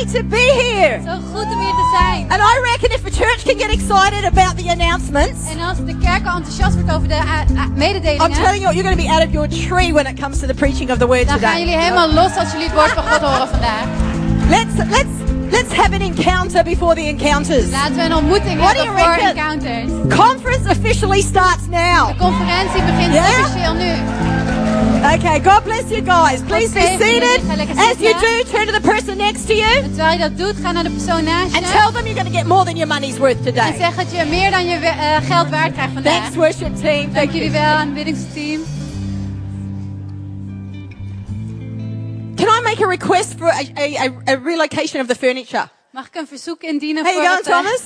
great to be here. Zo goed om hier te zijn. And I reckon if a church can get excited about the announcements, En als de kerk enthousiast wordt over de uh, uh, I'm telling you, you're going to be out of your tree when it comes to the preaching of the word dan gaan today. jullie helemaal los als jullie het woord van God horen vandaag. Let's let's let's have an encounter before the encounters. Laten we een ontmoeting What do hebben you voor reckon? encounters. Conference officially starts now. De conferentie begint Ja? officieel nu. Okay, God bless you guys. Please be seated. As you do, turn to the person next to you En terwijl je dat doet, ga naar de persoon naast and tell them you're going to get more than your money's worth En today. zeg dat je meer dan je eh, geld waard krijgt vandaag. Thanks, worship team. Dank jullie you. wel, aanbiddingsteam. Can I make a request for a, a, a, relocation of the furniture? Mag ik een verzoek indienen How voor you going, het, Thomas?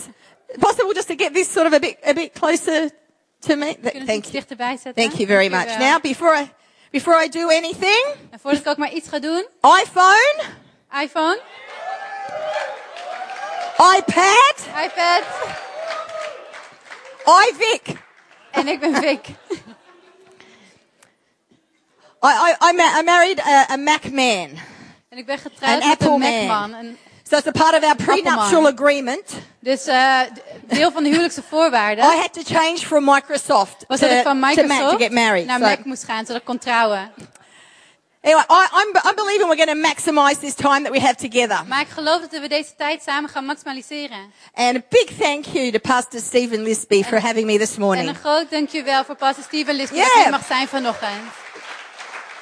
Possible just to get this sort of a bit a bit closer to me. Th- kunnen we Thank you. Thank you very much. Now, before I before I do anything, En voordat ik ook maar iets ga doen, iPhone, iPhone, iPad, iPad iVic. en ik ben Vic. I, I, I, ma- I married a, a Mac man. En ik ben getrouwd An met een Apple man. En So it's a part of our prenuptial agreement. dus eh, d- deel van de huwelijkse voorwaarden I had to change from Microsoft to, was dat ik van to Mac to Microsoft get married. naar So- Mac moest gaan, zodat ik kon trouwen. anyway, I, I'm, I'm believing we're going to maximize this time that we have together. Maar ik geloof dat we deze tijd samen gaan maximaliseren. And a big thank you to Pastor Stephen Lisby for having me this En morning. een groot dankjewel voor pastor Steven Lisby Yeah. dat hier mag zijn vanochtend.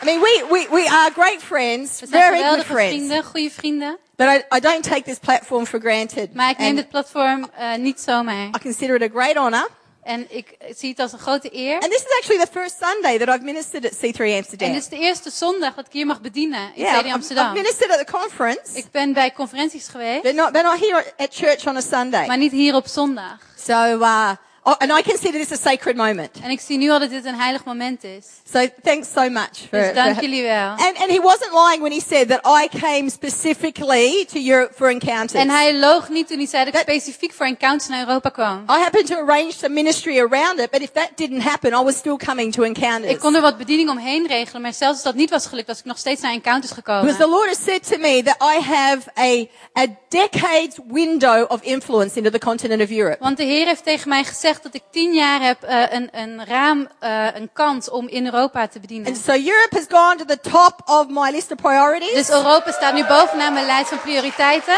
I mean, we, we, we are great friends, We zijn very good friends. vrienden, goede vrienden. But I, I don't take this platform for granted. Maar ik neem And dit platform eh, niet zomaar. I consider it a great honor. En ik zie het als een grote eer. And this is actually the first Sunday that I've ministered at C3 En Amsterdam. dit is de eerste zondag dat ik hier mag bedienen in yeah, CD I've, I've Amsterdam. ministered at the conference, Ik ben bij conferenties geweest, but not, but not here at church on a Sunday. maar niet hier op zondag. So, uh, oh, and I consider this a sacred moment. En ik zie nu al dat dit een heilig moment is. So thanks so much for, Dus dank for- jullie wel. and, and he wasn't lying when he said that I came specifically to Europe for encounters. En hij loog niet toen hij zei dat ik specifiek voor encounters naar Europa kwam. I happened to arrange some ministry around it, but if that didn't happen, I was still coming to encounters. Ik kon er wat bediening omheen regelen, maar zelfs als dat niet was gelukt, was ik nog steeds naar encounters Because gekomen. the Lord has said to me that I have a, a decade's window of influence into the continent of Europe. Want de Heer heeft tegen mij gezegd dat ik tien jaar heb eh, een, een raam, eh, een kans om in Europa te bedienen. And so Europe has gone to the top of my list of priorities. Dus Europa staat nu bovenaan mijn lijst van prioriteiten.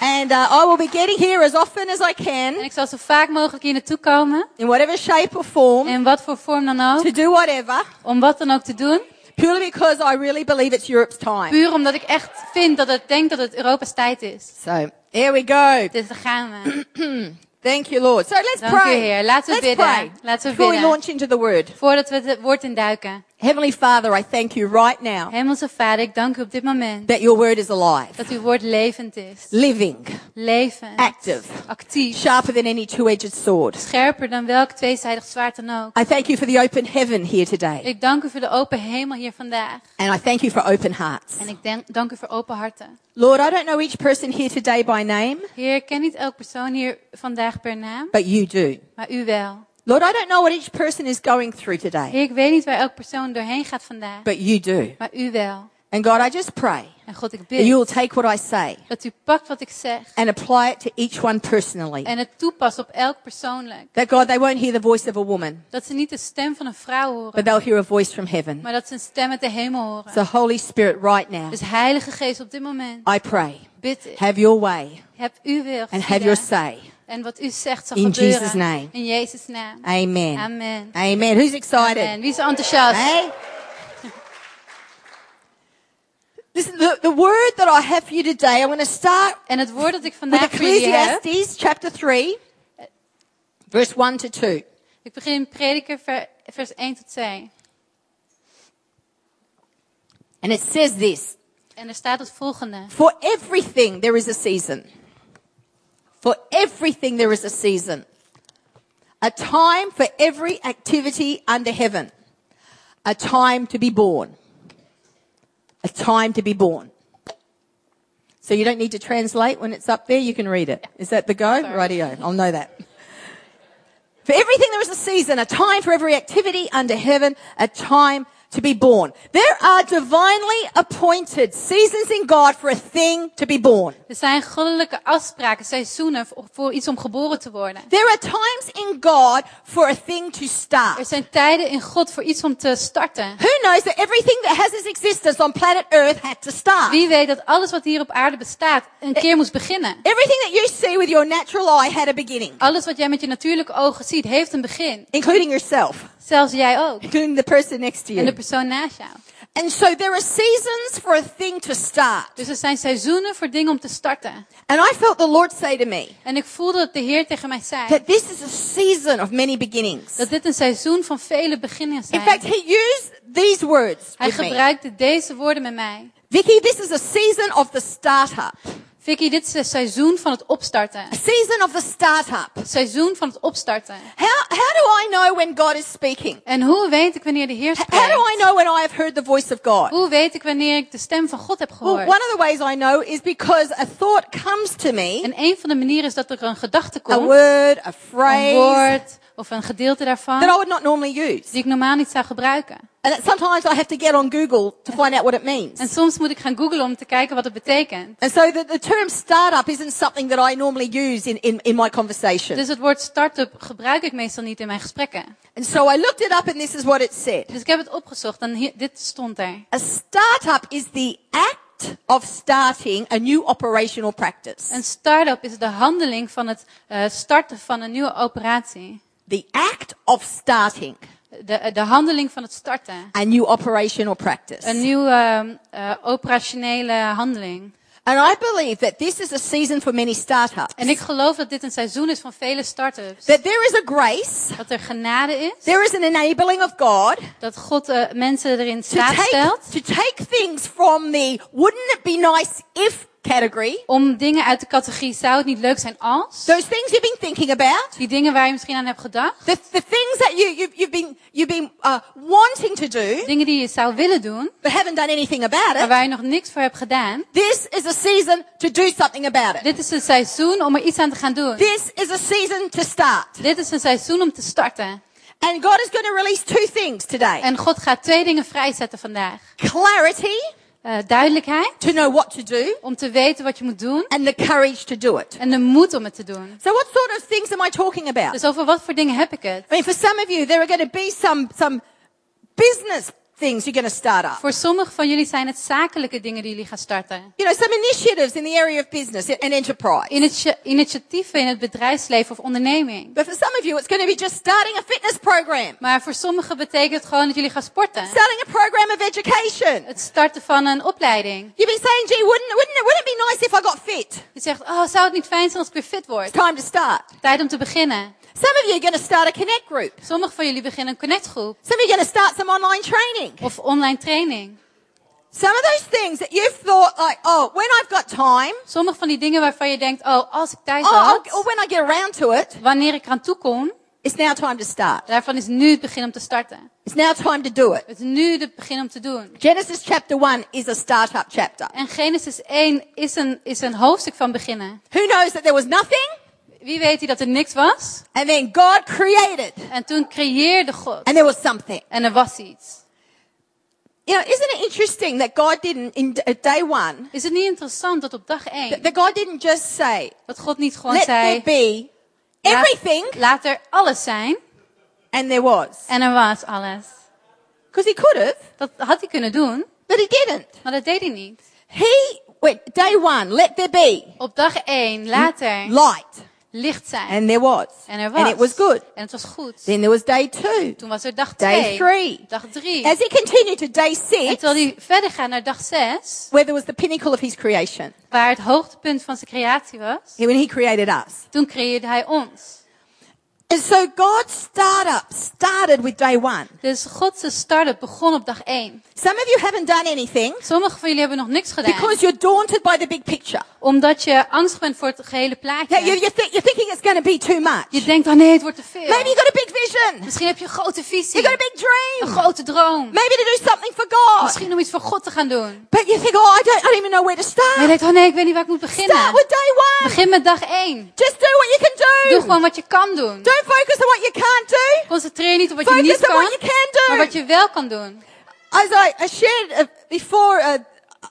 And uh, I will be getting here as often as I En can, ik zal zo vaak mogelijk hier naartoe komen. in whatever shape or form, In wat voor vorm dan ook. to do whatever, Om wat dan ook te doen. purely because I really believe it's Europe's time. Puur omdat ik echt vind dat het denk dat het Europa's tijd is. So, here we go. Dus daar gaan we. Thank you, Lord. So let's Dank u, pray. Heer. Laten we let's bidden. pray. Laten we Before we bidden. launch into the word. Voordat we het woord induiken. Heavenly Father, I thank you right now Hemelse Vader, ik dank u op dit moment. that your word is alive, Dat uw woord levend is. living, Levend. active, Actief. sharper than any two-edged sword. Scherper dan welk tweezijdig zwaard dan ook. I thank you for the open heaven here today. Ik dank u voor de open hemel hier vandaag. And I thank you for open hearts. En ik denk, dank u voor open harten. Lord, I don't know each person here today by name, Heer, ik ken niet elk persoon hier vandaag per naam, but you do. maar u wel. Lord, I don't know what each person is going through today, Heer, ik weet niet waar elk persoon doorheen gaat vandaag, but you do. maar u wel. And God, I just pray En God, ik that you will bid take what I say dat u pakt wat ik zeg and apply it to each one personally. en het toepast op elk persoonlijk. That God, they won't hear the voice of a woman, Dat ze niet de stem van een vrouw but horen, they'll hear a voice from heaven. maar dat ze een stem uit de hemel horen. So Holy Spirit, right now, Dus Heilige Geest, op dit moment I pray, bid ik. have your way Heb u wil and have your say. En wat u zegt zal In gebeuren. Jesus' name. In Jezus' naam. Amen. Amen. Amen. Who's excited? Amen. Wie is enthousiast? Hey? Listen, the, the word that I have for you today, I'm going to start En het woord dat ik vandaag voor jullie heb. Ecclesiastes chapter 3, verse 1 to 2. Ik begin in prediker ver- vers 1 tot 2. And it says this En er staat het volgende. For everything there is a season. For everything there is a season. A time for every activity under heaven. A time to be born. A time to be born. So you don't need to translate when it's up there, you can read it. Is that the go? Sorry. Rightio, I'll know that. For everything there is a season, a time for every activity under heaven, a time to be born. There are divinely appointed seasons in God for a thing to be born. Er zijn goddelijke afspraken, seizoenen voor, iets om geboren te worden. There are times in God for a thing to Er start. zijn tijden in God voor iets om te starten. Who knows that everything that has its existence on planet Earth had to start? Wie weet dat alles wat hier op aarde bestaat een keer moest beginnen. Everything that you see with your natural eye had a beginning, Alles wat jij met je natuurlijke ogen ziet, heeft een begin. including yourself, Zelfs jij ook. including the person next to En de you. persoon naast jou. And so there are seasons for a thing to start. Dus er zijn seizoenen voor dingen om te starten. And I felt the Lord say to me En ik voelde dat de Heer tegen mij zei that this is a season of many beginnings. dat dit een seizoen van vele beginnen In zijn. fact, he used these words Hij with me. gebruikte deze woorden met mij. Vicky, this is a season of the startup. Vicky, dit is het seizoen van het opstarten. A season of the startup. Seizoen van het opstarten. How, how do I know when God is speaking? En hoe weet ik wanneer de Heer How do I spreekt? know when I have heard the voice of God? Hoe weet ik wanneer ik de stem van God heb Well, gehoord? one of the ways I know is because a thought comes to me, En een van de manieren is dat er een gedachte a komt, word, a een phrase woord of een gedeelte that I daarvan, would not normally use. die ik normaal niet zou gebruiken. And sometimes I have to get on Google to find out what it means. En soms moet ik gaan googlen om te kijken wat het betekent. And so the, the term startup isn't something that I normally use in, in, in my conversation. Dus het woord start-up gebruik ik meestal niet in mijn gesprekken. And so I looked it up and this is what it said. Dus ik heb het opgezocht en hier, dit stond er. A startup is the act of starting a new operational practice. Een start-up is de handeling van het eh, starten van een nieuwe operatie. The act of starting De, de handeling van het starten. a new operational practice. Een nieuwe eh, operationele handeling. And I believe that this is a season for many startups. En ik geloof dat dit een seizoen is van vele start-ups. That there is a grace, Dat er genade is. there is an enabling of God Dat God eh, mensen erin staat stelt. to take things from the wouldn't it be nice if category, Om dingen uit de categorie zou het niet leuk zijn als. those things you've been thinking about, Die dingen waar je misschien aan hebt gedacht. the, the things that you, you've, you've been, you've been uh, wanting to do, Dingen die je zou willen doen. but haven't done anything about Maar it. waar je nog niks voor hebt gedaan. This is a season to do something about it. Dit is een seizoen om er iets aan te gaan doen. This is a season to start. Dit is een seizoen om te starten. And God is going to release two things today. En God gaat twee dingen vrijzetten vandaag. Clarity Eh, duidelijkheid. to know what to do Om te weten wat je moet doen. and the courage to do it. En de moed om het te doen. So what sort of things am I talking about? Dus over wat voor dingen heb ik het? I mean, for some of you, there are going to be some, some business things you're going to start up. Voor sommigen van jullie zijn het zakelijke dingen die jullie gaan starten. You know, some initiatives in the area of business and enterprise. Initi- initiatieven in het bedrijfsleven of onderneming. But for some of you, it's going to be just starting a fitness program, Maar voor sommigen betekent het gewoon dat jullie gaan sporten. starting a program of education. Het starten van een opleiding. You've been saying, gee, wouldn't, wouldn't, it, wouldn't it be nice if I got fit? Je zegt, oh, zou het niet fijn zijn als ik weer fit word? It's time to start. Tijd om te beginnen. Some of you are going to start a connect group. Sommigen van jullie beginnen een connectgroep Some of you are going to start some online training. of online training. Some of those things that you've thought like, oh, when I've got time, Sommige van die dingen waarvan je denkt, oh, als ik tijd oh, had, or when I get around to it, wanneer ik eraan toe kom, it's now time to start. daarvan is nu het begin om te starten. It's now time to do it. Het is nu het begin om te doen. Genesis chapter 1 is a startup chapter. En Genesis 1 is een, is een hoofdstuk van beginnen. Who knows that there was nothing Wie weet hij dat er niks was? and then God created En toen creëerde God. and there was something. En er was iets. You know, isn't it interesting that God didn't, in at day one, Is het niet interessant dat op dag 1, that God didn't just say, dat God niet gewoon let there zei, be laat, everything laat er alles zijn. and there was. En er was alles. Because he could have, Dat had hij kunnen doen, but he didn't. maar dat deed hij niet. He went, day one, let there be Op dag 1, laat er light. Licht zijn. And there was. En er was. And it was good. En het was goed. Then there was day two, Toen was er dag day 2. three. Dag 3. As he continued to day En six, terwijl hij verder gaat naar dag 6, where there was the pinnacle of his creation, waar het hoogtepunt van zijn creatie was, when he created us. toen creëerde hij ons. And so God's startup started with day one. Dus Godse start-up begon op dag 1. Some of you haven't done anything Sommigen van jullie hebben nog niks gedaan. because you're daunted by the big picture. Omdat je angstig bent voor het gehele Yeah, you, plaatje. you think, you're thinking it's going to be too much. Je denkt, oh nee, het wordt te Maybe veel. you got a big vision. Misschien heb je een grote visie. You got a big Een dream. grote droom. Maybe to do something for God. Misschien om iets voor God te gaan doen. But you think, oh, I don't, I don't even know where to Maar je start. denkt, oh nee, ik weet niet waar ik moet Start beginnen. with day one. Begin met dag 1. Just do what you can Doe do. gewoon wat je kan doen. Don't focus on what you can't do. Concentreer niet op wat je Focus niet on what kan, you can maar do. wat je wel kan doen. as I, I shared uh, before uh,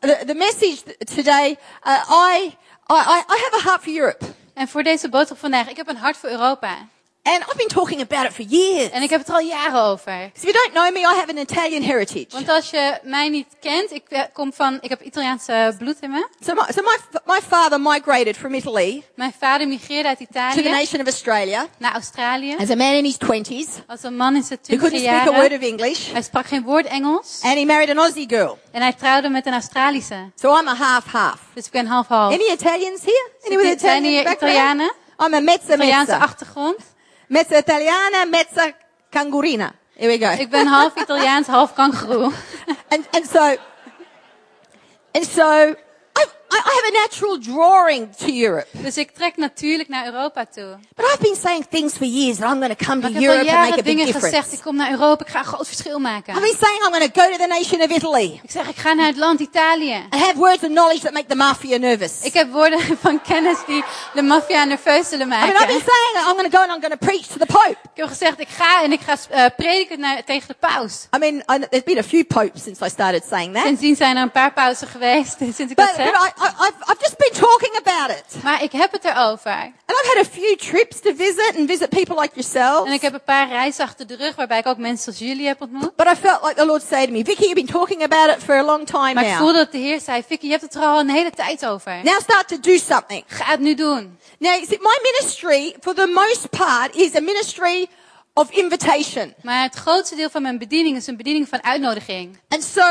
the, the message today, uh, I, I, I have a heart for Europe. En voor deze boodschap vandaag, ik heb een hart voor Europa. And I've been talking about it for years. En ik heb het er al jaren over. So if you don't know me, I have an Italian heritage. Want als je mij niet kent, ik eh, kom van, ik heb Italiaanse bloed in me. So my, so my, my father migrated from Italy Mijn vader migreerde uit to the Italië nation of Australia naar Australië. as a man in his 20s Als een man in zijn who couldn't twintig speak a word of English. Hij sprak geen woord Engels. And he married an Aussie girl. En hij trouwde met een Australische. So I'm a half-half. Dus ik ben half-half. Any Italians here? Any with Italian? Italianen? I'm a mezza Italiaanse mezza. achtergrond. Mezza Italiana, mezza cangurina. Here we go. Ik ben half Italiaans, half kangeroe. And, and so, and so, I, I I have a natural drawing to Europe. Dus ik trek natuurlijk naar Europa toe. But I've been saying things for years that I'm going to come to ik heb Europe and make a big dingen gezegd. difference. Ik kom naar Europa, ik ga een groot verschil maken. I've been saying I'm going to go to the nation of Italy Ik zeg, ik ga naar het land Italië. and have words of knowledge that make the mafia nervous. Ik heb woorden van kennis die de maffia nerveus zullen I mean, I've maken. been saying that I'm going to go and I'm going to preach to the Pope. Ik heb gezegd, ik ga en ik ga eh, prediken naar, tegen de paus. I mean, I, there's been a few popes since I started saying that. Sindsdien zijn er een paar pausen geweest sinds ik But, dat zeg. I've, I've just been talking about it. Maar ik heb het erover. And I've had a few trips to visit and visit people like yourselves. En ik heb een paar reizen achter de rug waarbij ik ook mensen zoals jullie heb ontmoet. But I felt like the Lord said to me, Vicky, you've been talking about it for a long time Maar ik now. voelde dat de Heer zei, Vicky, je hebt het er al een hele tijd over. Now start to do something. Ga het nu doen. Now, see, my ministry, for the most part, is a ministry of invitation. Maar het grootste deel van mijn bediening is een bediening van uitnodiging. And so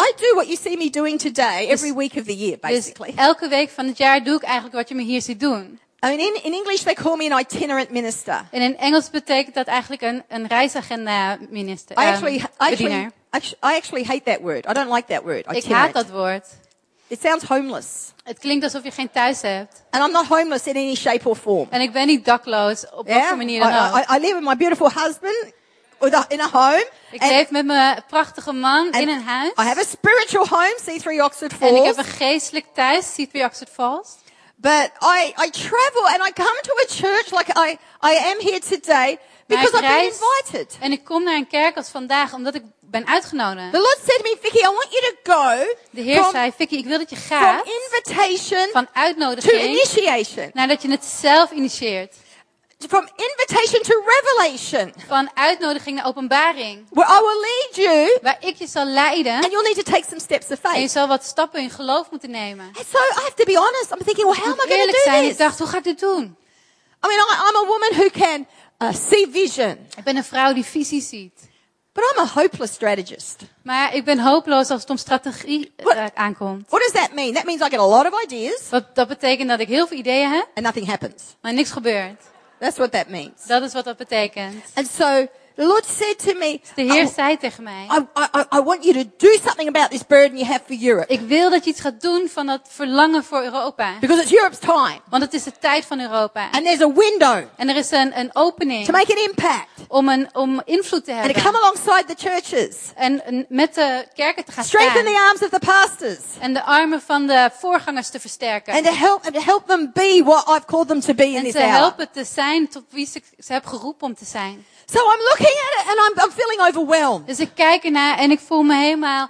I do what you see me doing today every week of the year, Dus basically. elke week van het jaar doe ik eigenlijk wat je me hier ziet doen. I mean, in, in English, they call me an itinerant minister. En in Engels betekent dat eigenlijk een, een reisagenda minister. I ehm, actually, I actually, I actually hate that word. I don't like that word. Ik haat Itinerant. dat woord. It sounds homeless. Het klinkt alsof je geen thuis hebt. And I'm not homeless in any shape or form. En ik ben niet dakloos, op wat Yeah? voor manier I, dan ook. I, I live with my beautiful husband in a home. Ik and- leef met mijn prachtige man in een huis. I have a spiritual home, C3 Oxford En ik Falls. heb een geestelijk thuis, C3 Oxford Falls. But I, I travel and I come to a church like I, I am here today because I've been invited. en ik kom naar een kerk als vandaag omdat ik ben uitgenodigd. The Lord said to me, Vicky, I want you to go De Heer from, zei, Vicky, ik wil dat je from gaat invitation van to uitnodiging initiation. naar dat je het zelf initieert. From invitation to revelation. Van uitnodiging naar openbaring. Where I will lead you Waar ik je zal leiden and you'll need to take some steps of en je faith. zal wat stappen in geloof moeten nemen. And so I have to be honest. I'm thinking, well, how am I going to zijn, do ik this? dacht, hoe ga ik dit doen? I mean, I'm a woman who can uh, see vision, Ik ben een vrouw die visie ziet. but I'm a hopeless strategist. Maar ik ben hopeloos als het om strategie eh, What? aankomt. What does that mean? That means I get a lot of ideas Wat, dat betekent dat ik heel veel ideeën heb, and nothing happens. maar niks gebeurt. That's what that means. Dat is wat dat betekent. And so the Lord said to me, De Heer I, zei tegen mij, I, I, I want you to do something about this burden you have for Europe. ik wil dat je iets gaat doen van dat verlangen voor Europa. Because it's Europe's time. Want het is de tijd van Europa. And there's a window En er is een, een to opening make an impact om, een, om invloed te and to come hebben. alongside the churches. En een- met de kerken te gaan Strengthen staan. the arms of the pastors. En de armen van de voorgangers te versterken. And to help, and to help them be what I've called them to be in En this te hour. helpen te zijn tot wie ze, ze heb geroepen om te zijn. So I'm looking at it and I'm, I'm feeling overwhelmed. Dus ik kijk ernaar en ik voel me helemaal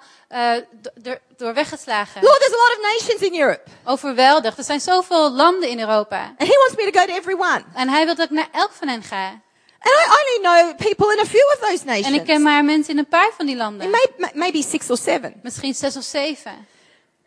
do- door, door weggeslagen. Lord, there's a lot of nations in Europe. Overweldigd. Er zijn zoveel landen in Europa. And He wants me to go to every one. En hij wil dat ik naar elk van hen ga. And I only know people in a few of those En ik nations. ken maar mensen in een paar van die landen. And may, maybe six or seven. Misschien zes of zeven.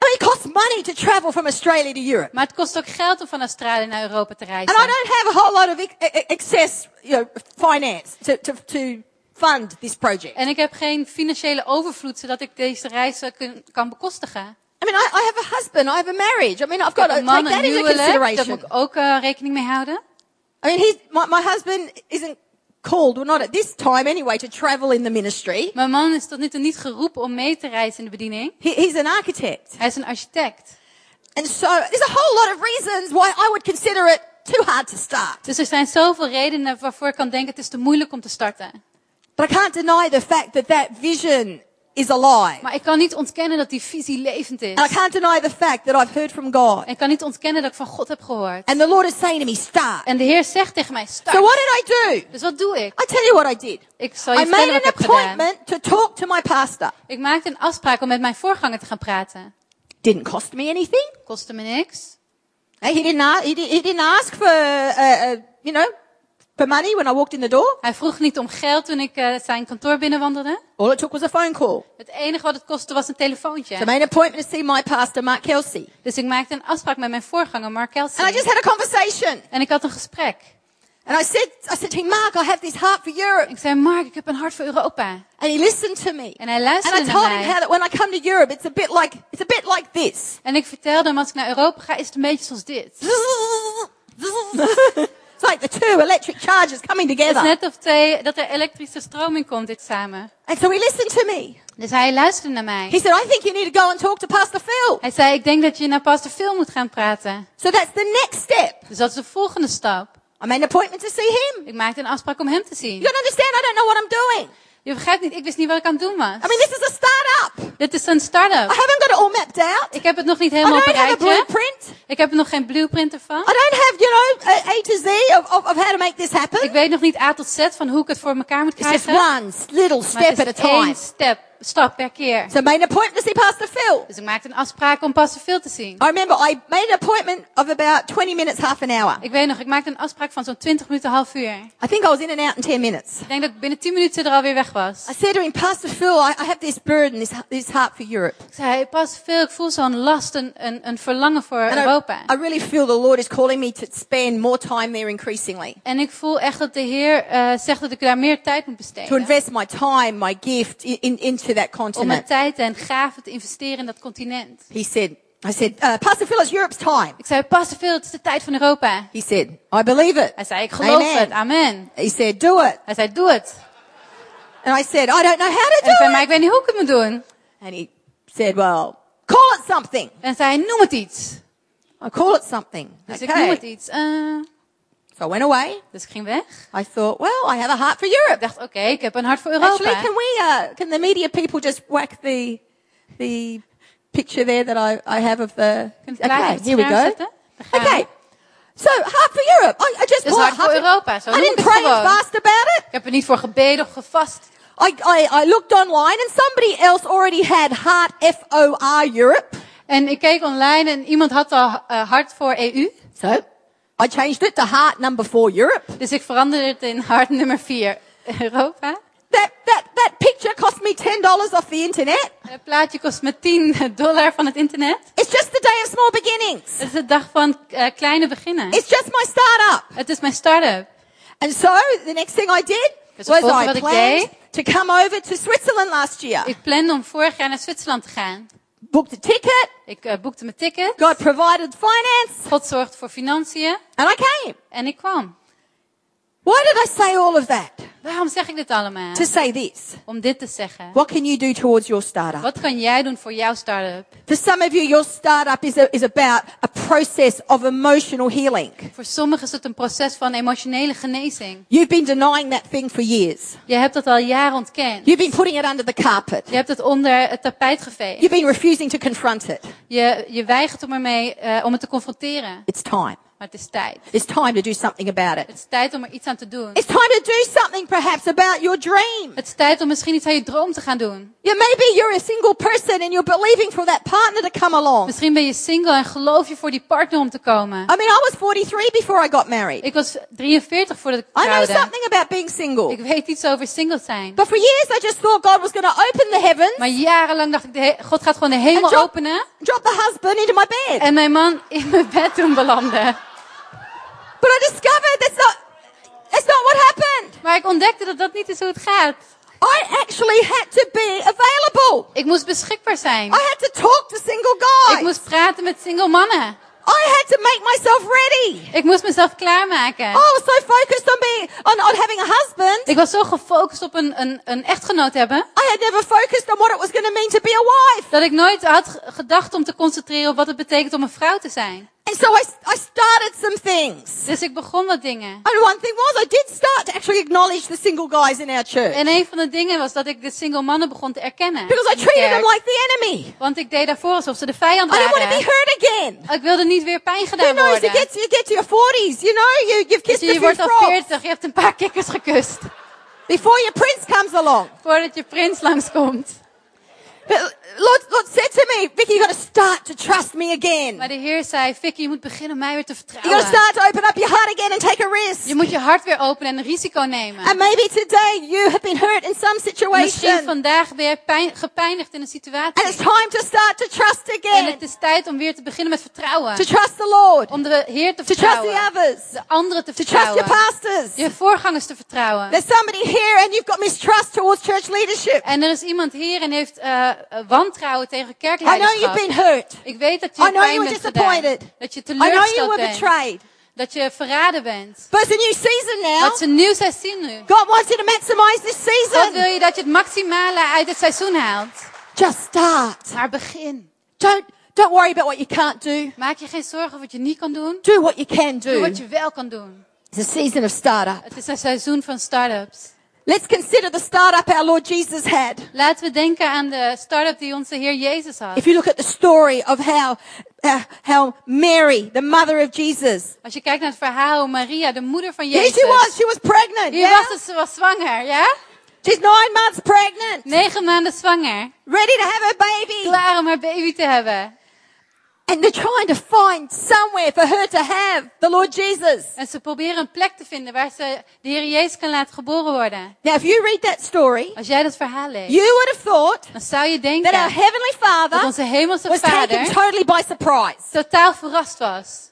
I mean, it costs money to travel from Australia to Europe. Maar het kost ook geld om van Australië naar Europa te reizen. And I don't have a whole lot of ex- e- excess, you know, finance to, to, to fund this project. En ik heb geen financiële overvloed zodat ik deze reizen kun- kan bekostigen. I mean, I, I have a husband, I have a marriage. I mean, I've got to take that into daar consideration. moet ik ook eh, rekening mee houden. I mean, he's, my, my husband isn't called, well, not at this time anyway, to travel in the ministry. Mijn man is tot nu toe niet geroepen om mee te reizen in de bediening. He, he's an architect. Hij is een architect. And so there's a whole lot of reasons why I would consider it too hard to start. Dus er zijn zoveel redenen waarvoor ik kan denken het is te moeilijk om te starten. But I can't deny the fact that that vision is alive. Maar ik kan niet ontkennen dat die visie levend is. And I can't deny the fact that I've heard from God. En ik kan niet ontkennen dat ik van God heb gehoord. And the Lord is saying to me, start. En de Heer zegt tegen mij, So start. what did I do? Dus wat doe ik? I tell you what I did. Ik zal je I vertellen made wat an ik heb gedaan. appointment to talk to my pastor. Ik maakte een afspraak om met mijn voorganger te gaan praten. Didn't cost me anything. Kostte me niks. He didn't ask, he didn't ask for, uh, uh, you know, for money when I walked in the door. Hij vroeg niet om geld toen ik eh, zijn kantoor binnenwandelde. All it took was a phone call. Het enige wat het kostte was een So I telefoontje. made an appointment to see my pastor, Mark Kelsey. Dus ik maakte een afspraak met mijn voorganger, Mark And I Kelsey. just had a conversation. En ik had een gesprek. And I said, I said to him, Mark, I have this heart for Europe. Ik zei, Mark, ik heb een hart voor Europa. And he listened to me. En hij And luisterde I naar told him mij. how that when I come to Europe, it's a bit like, it's a bit like this. En ik vertelde hem, als ik naar Europa ga, is het een beetje zoals dit. it's like the two electric charges coming Het is together. net of twee, dat er elektrische stroom in komt, dit samen. And so he listened to me. Dus hij luisterde naar mij. He said, I think you need to go and talk to Pastor Phil. Hij zei, ik denk dat je naar Pastor Phil moet gaan praten. So that's the next step. Dus dat is de volgende stap. I made an appointment to see him. Ik maakte een afspraak om hem te zien. You gotta understand, I don't know what I'm doing. Je begrijpt niet, ik wist niet wat ik aan het doen was. I mean, this is a start-up. Dit is een I start-up. haven't got it all mapped out. Ik heb het nog niet I helemaal op don't een have a blueprint. Ik heb er nog geen blueprint ervan. I don't have, you know, a, to Z of, of, of how to make this happen. Ik weet nog niet A tot Z van hoe ik het voor elkaar moet It's just krijgen. one little step at a time. één step, stap per keer. So I made an appointment to see Pastor Phil. Dus ik maakte een afspraak om Pastor Phil te zien. I remember I made an appointment of about 20 minutes, half an hour. Ik weet nog, ik maakte een afspraak van zo'n 20 minuten, half uur. I think I was in and out in 10 minutes. Ik denk dat ik binnen 10 minuten er alweer weg was. I said to him, Pastor Phil, I, I have this burden, this, this heart for Europe. Ik zei, Pastor Phil, ik voel zo'n last, een, een, een verlangen voor And I, Europa. I really feel the Lord is calling me to spend more time there increasingly. En ik voel echt dat de Heer eh, zegt dat ik daar meer tijd moet To besteden. invest my time, my gift in, in, into that Om mijn continent. tijd en gaven te investeren in dat continent. He said, I said, uh, Pastor Phil, it's Europe's time. Ik zei, Pastor Phil, het is de tijd van Europa. He said, I believe it. Hij zei, ik geloof Amen. het. Amen. He said, do it. Hij zei, doe het. And I said, I don't know how to En ik do zei, it. maar ik weet niet hoe ik het moet doen. And he said, well, call it something. En zei, noem het iets. I call it something. Dus ik noem het Okay. iets. Eh, So I went away. dus ik ging weg. I thought, well, I have a heart for Europe. Ik dacht, oké, ik heb een hart voor Actually, can we, uh, can the media people just whack the, the picture there that I, I have of the, Kun je het plaatje okay, here we go. zetten? Daar gaan we. Okay. So, heart for Europe. I, I just Dus bought hart voor Europa. Zo I didn't pray and fast about it. Ik heb er niet voor gebeden of gevast. I, I, I looked online and somebody else already had Heart F-O-R Europe. En ik keek online en iemand had al eh, hart voor EU. So, I changed it to Heart number four Europe. Dus ik veranderde het in hart nummer 4 Europa. That, that, that picture cost me $10 off the internet. Het plaatje kost me 10 dollar van het internet. It's just the day of small beginnings. Het is de dag van eh, kleine beginnen. It's just my startup. Het is mijn start-up. And so, the next thing I did Dus was I planned to come over to Switzerland last year. Ik plande om vorig jaar naar Zwitserland te gaan. Booked a ticket. Ik eh, boekte mijn ticket. God provided finance. God zorgde voor financiën. And I came. En ik kwam. Why did I say all of that? Waarom zeg ik dit allemaal? To say this. Om dit te zeggen. What can you do towards your startup? Wat kan jij doen voor jouw start-up? For some of you, your startup is, a, is about a process of emotional healing. Voor sommigen is het een proces van emotionele genezing. You've been denying that thing for years. Je hebt dat al jaren ontkend. You've been putting it under the carpet. Je hebt het onder het tapijt geveegd. You've been refusing to confront it. Je, je weigert om ermee, eh, om het te confronteren. It's time. Maar het is tijd. It's time to do something about it. Het is tijd om er iets aan te doen. It's time to do something perhaps about your dream. Het is tijd om misschien iets aan je droom te gaan doen. Yeah, maybe you're a single person and you're believing for that partner to come along. Misschien ben je single en geloof je voor die partner om te komen. I mean, I was 43 before I got married. Ik was 43 voordat ik I know trouwde. something about being single. Ik weet iets over single zijn. But for years I just thought God was going to open the heavens, Maar jarenlang dacht ik, God gaat gewoon de hemel drop- openen. drop the husband into my bed. En mijn man in mijn bed doen belanden. But I discovered that's not, that's not what happened. Maar ik ontdekte dat dat niet is hoe het gaat. I actually had to be available. Ik moest beschikbaar zijn. I had to talk to single Ik guys. moest praten met single mannen. I had to make myself ready. Ik moest mezelf klaarmaken. I was so focused on being, on, on having a husband. Ik was zo gefocust op een, een, een echtgenoot hebben. I had never focused on what it was going to mean to be a wife. Dat ik nooit had gedacht om te concentreren op wat het betekent om een vrouw te zijn. And so I, I started some things. Dus ik begon wat dingen. And one thing was I did start to actually acknowledge the single guys in our church. En een van de dingen was dat ik de single mannen begon te erkennen. Because I treated them like the enemy. Want ik deed daarvoor alsof ze de vijand I didn't want to be waren. hurt again. Ik wilde niet weer pijn Who gedaan knows? You worden. get, you get to your 40s, you know, you, you've Dus kissed a je few wordt al frogs 40, je hebt een paar kikkers gekust. before your prince comes along. Voordat je prins langskomt. But Lord, Lord said to me, Vicky, you've got to start to trust me again. Maar de Heer zei, Vicky, je moet beginnen mij weer te You've got to vertrouwen. start to open up your heart again and take a risk. Je moet je hart weer openen en een risico And nemen. maybe today you have been hurt in some Misschien situation. vandaag ben je pijn, gepijnigd in een And it's situatie. time to start to trust En again. het is tijd om weer te beginnen met vertrouwen. To trust the Lord. Om de Heer te To trust the vertrouwen. others. De anderen te To trust your vertrouwen. pastors. Je voorgangers te vertrouwen. There's somebody here and you've got mistrust towards church leadership. En er is iemand hier en heeft eh, wantrouwen tegen I know you've been hurt. Ik weet dat I je know pijn you bent gedaan. disappointed. Dat je I know you teleurgesteld were bent. betrayed. Dat je verraden bent. But it's a new season now. Dat is een nieuw seizoen nu. God wants you to maximize this God season. wil je dat je het maximale uit het seizoen haalt. Just start. Maar begin. Don't, don't worry about what you can't do. Maak je geen zorgen wat je niet kan doen. Do what you can Doe do. wat je wel kan doen. It's a season of startup. Het is een seizoen van start-ups. Let's consider the startup our Lord Jesus had. Laten we denken aan de start-up die onze Heer Jezus had. If you look at the story of how, uh, how Mary, the mother of Jesus, Als je kijkt naar het verhaal Maria, de moeder van here Jezus. she was, she was pregnant. Hier Yeah? was ze was zwanger, ja? She's nine months pregnant, Negen maanden zwanger. ready to have her baby. Klaar om haar baby te hebben. And they're trying to find somewhere for her to have the Lord Jesus. En ze proberen een plek te vinden waar ze de Heer Jezus kan laten geboren worden. Now, if you read that story, Als jij dat verhaal leest, you would have thought dan zou je denken that our Heavenly dat Father onze hemelse was taken totally by surprise. totaal verrast was.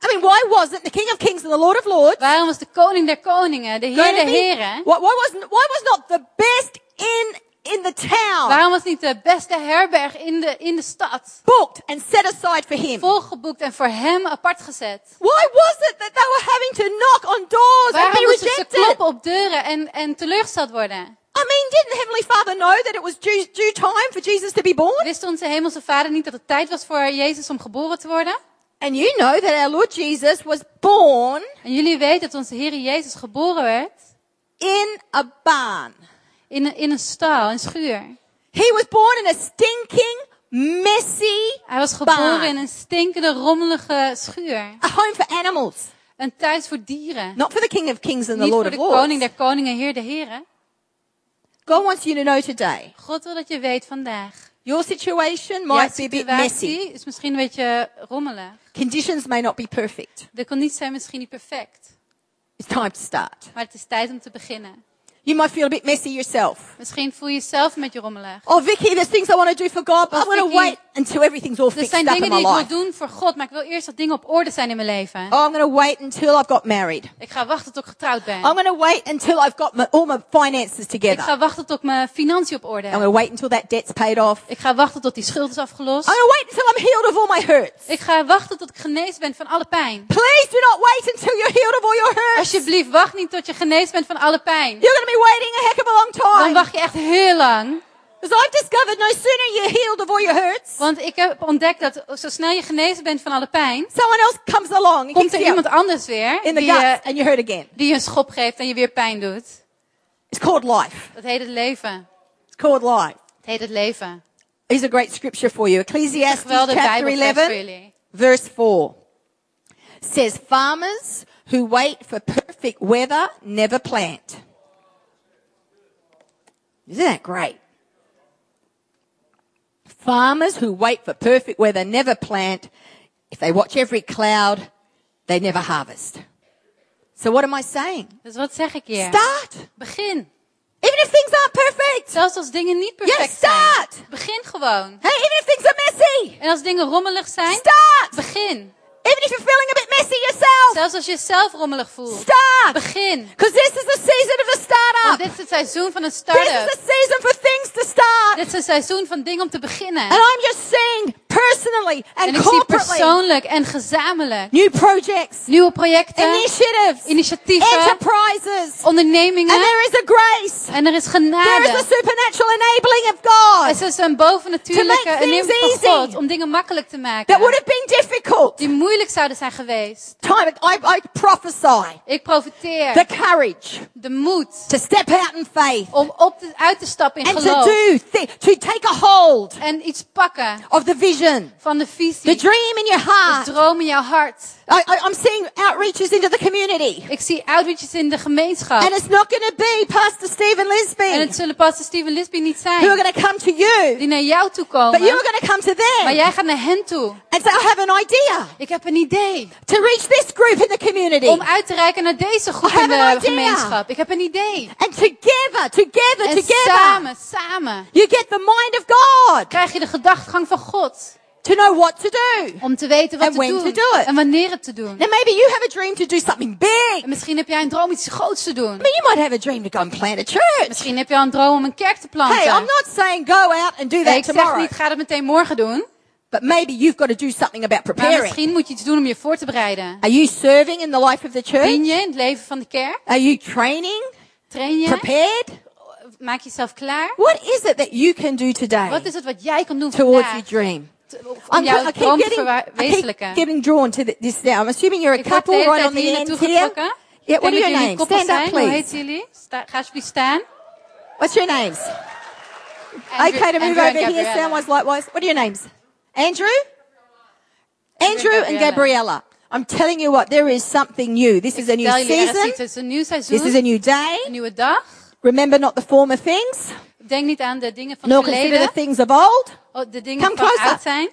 I mean, why wasn't the King of Kings and the Lord of Lords Waarom was de koning der koningen, de heer der heren, why, why, wasn't, why was not the best in, in the town waarom was niet de beste herberg in de, in de stad booked and set aside for him? volgeboekt en voor hem apart gezet? Why was it that they were having to knock on doors and Waarom be moesten ze rejected? kloppen op deuren en, en teleurgesteld worden? I mean, didn't Heavenly Father know that it was due, due time for Jesus to be born? Wist onze hemelse vader niet dat het tijd was voor Jezus om geboren te worden? And you know that our Lord Jesus was born En jullie weten dat onze Heer Jezus geboren werd in a barn. In een, in een stal, een schuur. He was born in a stinking, messy, Hij was geboren Baan. in een stinkende, rommelige schuur. a home for animals. Een thuis voor dieren. Not for the King of Kings and the Niet Lord voor of de Lords. koning der koningen, Heer de heren. God wants you to know today. God wil dat je weet vandaag. Your situation might be a bit messy. situatie is misschien een beetje rommelig. Conditions may not be perfect. De condities zijn misschien niet perfect. It's time to start. Maar het is tijd om te beginnen. You might feel a bit messy yourself. Misschien voel je jezelf een beetje rommelig. Oh, Vicky, there's things I want to do for God, but Oh, I'm going to wait until everything's all Er fixed zijn up dingen in die my ik life. wil doen voor God, maar ik wil eerst dat dingen op orde zijn in mijn leven. Oh, I'm going to wait until I've got married. Ik ga wachten tot ik getrouwd ben. I'm going to wait until I've got my, all my finances Ik together. ga wachten tot mijn financiën op I'm orde. going to wait until that debt's paid off. Ik ga wachten tot die schuld is afgelost. I'm going to wait until I'm healed of all my hurts. Ik ga wachten tot ik genezen ben van alle pijn. Please do not wait until you're healed of all your hurts. Alsjeblieft, wacht niet tot je genezen bent van alle pijn. You're going to be waiting a heck of a long Dan time. wacht je echt heel lang. Because I've discovered no sooner you're healed of all your hurts, Want ik heb ontdekt dat zo snel je genezen bent van alle pijn, someone else comes along and komt er iemand anders weer in the die je, and you hurt again. die je een schop geeft en je weer pijn doet. It's called life. Dat heet het leven. It's called life. Het heet het leven. Here's a great scripture for you. Ecclesiastes chapter 11, verse 4. Says farmers who wait for perfect weather never plant. Isn't that great? Farmers who wait for perfect weather never plant. If they watch every cloud, they never harvest. So what am I saying? Dus wat zeg ik hier? Start. Begin. Even if things aren't perfect. Zelfs als dingen niet Yes, perfect zijn. start. Begin gewoon. Hey, even if things are messy. En als dingen rommelig zijn, Start. begin. Even if you're feeling a bit messy yourself. Zelfs als je jezelf rommelig voelt. Start. Begin. Because this is the season of Want startup. dit is het seizoen van een This is start-up. the season for things to start. Dit is een seizoen van dingen om te beginnen. And I'm just seeing personally En and ik zie corporately persoonlijk en gezamenlijk new projects, nieuwe projecten, initiatives, initiatieven, enterprises. ondernemingen. And there is a grace. En er is There is a genade. supernatural enabling of God Het is een bovennatuurlijke To en things van easy. God om dingen makkelijk te maken. that would have been difficult. Die moeilijk zouden zijn geweest. Time, I, I prophesy Ik profiteer the courage de moed to step out in faith om op te, uit te stappen in and to geloof. do, thi- to take a hold En iets pakken of the vision, van de the dream in your De heart. droom in jouw hart. I, I, I'm seeing outreaches into the community. Ik zie outreaches in de gemeenschap. And it's not going to be Pastor Stephen En Lisby het zullen pastor Steven Lisby niet who are zijn. going to come to you, Die naar jou toe but you're komen. going to come to Maar them jij gaat naar hen toe. and say, I have an idea Ik heb een idee. to reach this group in the community. Om uit te reiken naar deze groep in de idea. gemeenschap. Ik heb een idee. And together, together, En together, samen, samen. you get the mind of God Krijg je de gedachtegang van God. To know what to do. Om te weten wat And te when doen. to do it. En wanneer het te doen. Now maybe you have a dream to do something big. En misschien heb jij een droom iets groots te doen. I mean, you might have a dream to go and plant a church. Misschien heb je al een droom om een kerk te planten. Hey, I'm not saying go out and do that ik zeg tomorrow. niet, ga dat meteen morgen doen. But maybe you've got to do something about Maar preparing. misschien moet je iets doen om je voor te bereiden. Are you serving in the life of the Dien church? je in het leven van de kerk? Are you training? Train je? Prepared? Maak jezelf klaar? What is it that you can do today Wat is het wat jij kan doen towards your vandaag dream? Om I keep getting, I keep getting drawn to th- this now. I'm assuming you're a Ik word de couple right on the end here. Yeah, what are your names? Stand up, please. heet jullie? Sta, ga alsjeblieft staan. What's your names? Andrew- okay, to move Andrew over here, Gabriella. someone's likewise. What are your names? Andrew? Andrew and and Gabriella. I'm telling you what, there is something new. This is a new Vertel jullie, is season. iets. Het is een nieuw seizoen. This is a new day. Een nieuwe dag. Remember not the former things, Denk niet aan de dingen van het nor consider verleden. the things of old. Oh, de dingen Come van closer. oud zijn.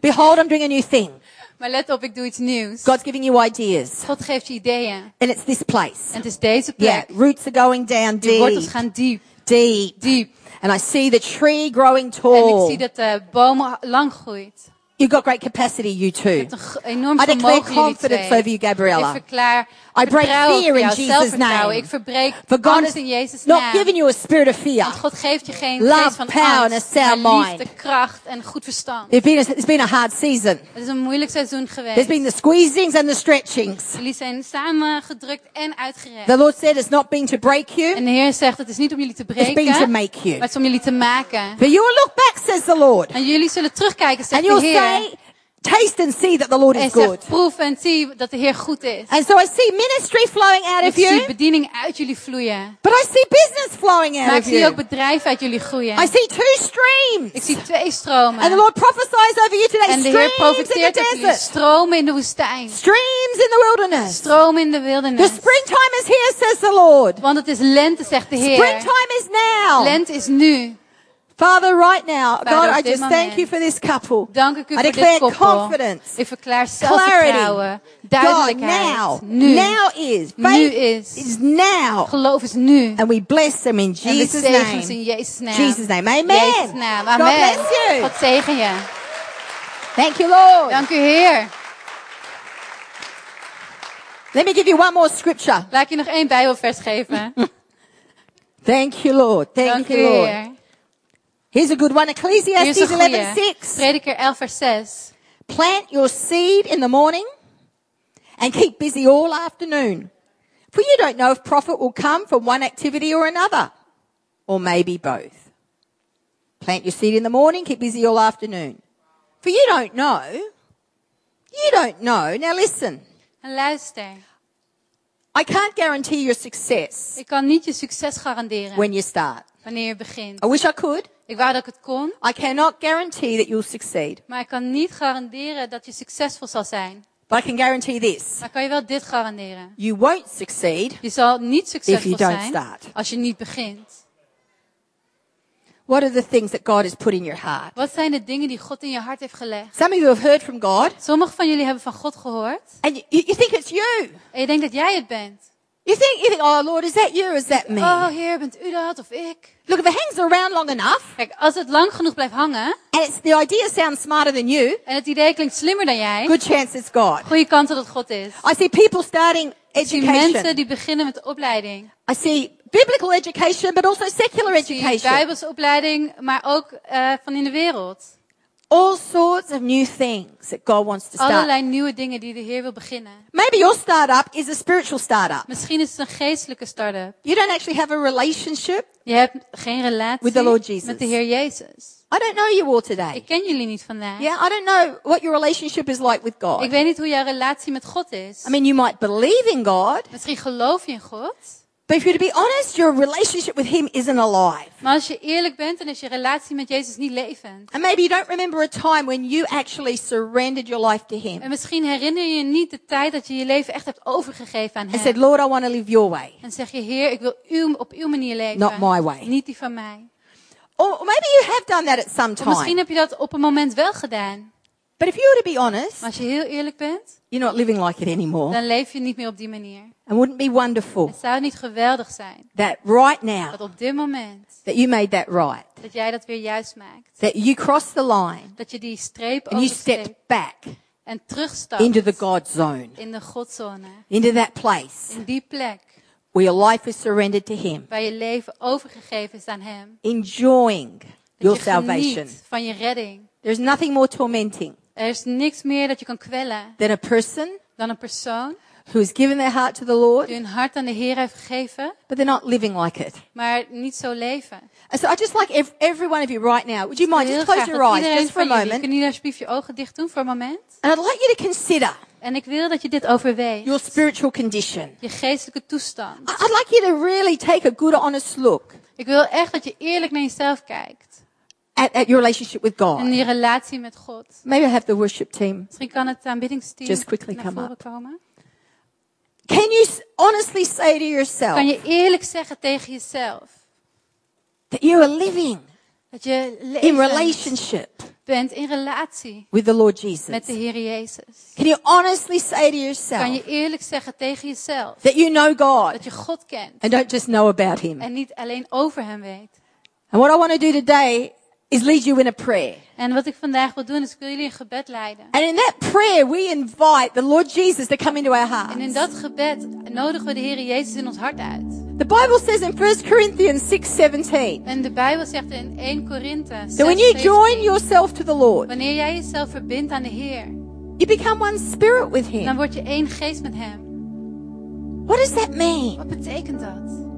Behold, I'm doing a new thing. Maar let op, ik doe iets nieuws. God's giving you ideas. God geeft je ideeën. And it's this place. Het is deze Yeah, plek. roots are going down Je wortels deep, gaan diep, deep. diep. And I see the tree growing En ik tall. zie dat de boom lang groeit. You've got great capacity, you Je two. hebt een g- enorm I declare vermogen jullie confidence twee. over you, Gabriella. Ik verklaar I break fear in Jesus' name. Ik verbreek For God has in Jezus' not naam. given you a spirit of fear. Want God geeft je geen Love, geest van power and angst, a sound maar liefde, mind. kracht en goed verstand. It's been, a, it's been a hard season. Het is een moeilijk seizoen There's geweest. been the squeezings and the stretchings. Jullie zijn samengedrukt en uitgerekt. The Lord said it's not been to break you, En de Heer zegt, het is niet om jullie te it's been to breken, make maar you. het is om jullie te maken. But you will look back, says the Lord, En jullie zullen terugkijken, zegt and de you'll Heer. say, taste and see that the Lord is good. proef en zie dat de Heer goed is. And so I see ministry flowing out Ik of zie you, bediening uit jullie vloeien. but I see business flowing out Maar ik zie ook bedrijven uit jullie groeien. I see two streams. Ik zie twee stromen. And the Lord prophesies over you today, En de Heer the profiteert over jullie. desert, Stromen in de woestijn. streams in the wilderness. Stromen in de The wildernis. springtime is here, says the Lord. Want het is lente, zegt de Heer. Springtime is now. Lente is nu. Father, right now, Vader, God, I just thank you for this couple. Dank ik u I voor dit koppel. confidence. Ik verklaar zelfvertrouwen. God, Duidelijkheid. now, Nu. now is. Nu is. is now. Geloof is nu. And we bless them in En we Jesus' ze in name. Jezus' naam. Jesus' name. Amen. Jezus' naam. God Amen. bless you. God zegen je. Thank you, Lord. Dank u Heer. Let me give you one more scripture. Laat ik je nog één Bijbelvers geven. Thank you, Lord. Thank Dank you, Lord. Heer. Here's a good one. Ecclesiastes een 11, goeie. 6. Prediker 11 vers 6. Plant your seed in the morning and keep busy all afternoon. For you don't know if profit will come from one activity or another, or maybe both. Plant your seed in the morning, keep busy all afternoon. For you don't know. You don't know. Now listen, En luister. I can't guarantee your success Ik kan niet je succes garanderen when you start. Wanneer je begint. I wish I could. Ik wou dat ik het kon, I cannot guarantee that you'll succeed. maar ik kan niet garanderen dat je succesvol zal zijn. But I can guarantee this. Maar kan je wel dit garanderen? You won't succeed Je zal niet if succesvol you don't zijn start. als je niet begint. What are the things that God has put in your heart? Wat zijn de dingen die God in je hart heeft gelegd? Some of you have heard from God Sommigen van jullie hebben van God gehoord. and you, you think it's you. En je denkt dat jij het bent. You think, you think, oh Lord, is that you or is that me? Oh Heer, bent u dat of ik? Look, if it hangs around long enough Kijk, als het lang genoeg blijft hangen and it's, the idea sounds smarter than you, en het idee klinkt slimmer dan jij, good chance it's God. goede kans dat het God is. I see people starting Ik zie mensen education. die beginnen met de opleiding. I see biblical education, but also secular Ik zie education. Bijbelse opleiding, maar ook eh, van in de wereld. All sorts of new things that God wants to start. Allerlei nieuwe dingen die de Heer wil beginnen. Maybe your startup is a spiritual startup. Misschien is het een geestelijke start-up. You don't actually have a relationship. Je hebt geen relatie With the Lord Jesus. met de Heer Jezus. I don't know you all today. Ik ken jullie niet vandaag. Yeah, I don't know what your relationship is like with God. Ik weet niet hoe jouw relatie met God is. I mean, you might believe in God, Misschien geloof je in God. But if you're to be honest, your relationship with Him isn't alive. Maar als je eerlijk bent, dan is je relatie met Jezus niet levend. And maybe you don't remember a time when you actually surrendered your life to Him En misschien herinner je je niet de tijd dat je je leven echt hebt overgegeven aan and said, Hem. Lord, I want to live your way. En zeg je, Heer, ik wil uw, op uw manier leven. Not my way. Niet die van mij. Or maybe you have done that at some Of misschien time. heb je dat op een moment wel gedaan. But if you were to be honest, Maar als je heel eerlijk bent, you're not living like it anymore. dan leef je niet meer op die manier. And wouldn't it be wonderful Het zou niet geweldig zijn that right now dat op dit moment, that you made that right? dat jij dat weer juist maakt. That you crossed the line Dat je die streep and you stepped back en terugstapt into the God zone, in de Godzone. into that place In die plek where your life is surrendered to Him, waar je leven overgegeven is aan Hem. enjoying your salvation. geniet van je redding. There's nothing more tormenting Er is niks meer dat je kan kwellen than a person dan een persoon who has given their heart to the Lord, die hun hart aan de Heer heeft gegeven, but they're not living like it. maar niet zo leven. And so I just like ev- every one of you right now, would you mind just close your eyes just for a moment? kunnen jullie alsjeblieft je ogen dicht doen voor een moment? And I'd like you to consider En ik wil dat je dit overweegt. your spiritual condition. Je geestelijke toestand. I'd like you to really take a good, honest look Ik wil echt dat je eerlijk naar jezelf kijkt. at, at your relationship with En God. je relatie met God. Maybe I have the worship team. Misschien kan het aanbiddingsteam Just quickly naar come voren up. komen. Can you honestly say to yourself Kan je eerlijk zeggen tegen jezelf that you are living dat je in relationship bent in relatie with the Lord Jesus? met de Heer Jezus? Can you honestly say to Kan yourself je eerlijk zeggen tegen jezelf that you know God dat je God kent and don't just know about Him? en niet alleen over Hem weet? And what I want to do today is lead you in a prayer. En wat ik vandaag wil doen is ik wil jullie een gebed leiden. And in that prayer, we invite the Lord Jesus to come into our hearts. En in dat gebed nodigen we de Heer Jezus in ons hart uit. The Bible says in 1 Corinthians 6:17 En de Bijbel zegt in 1 Korinthe that when you 6:17, join yourself to the Lord, wanneer jij jezelf verbindt aan de Heer, you become one spirit with dan Him. word je één geest met Hem. What does that mean? Wat betekent dat?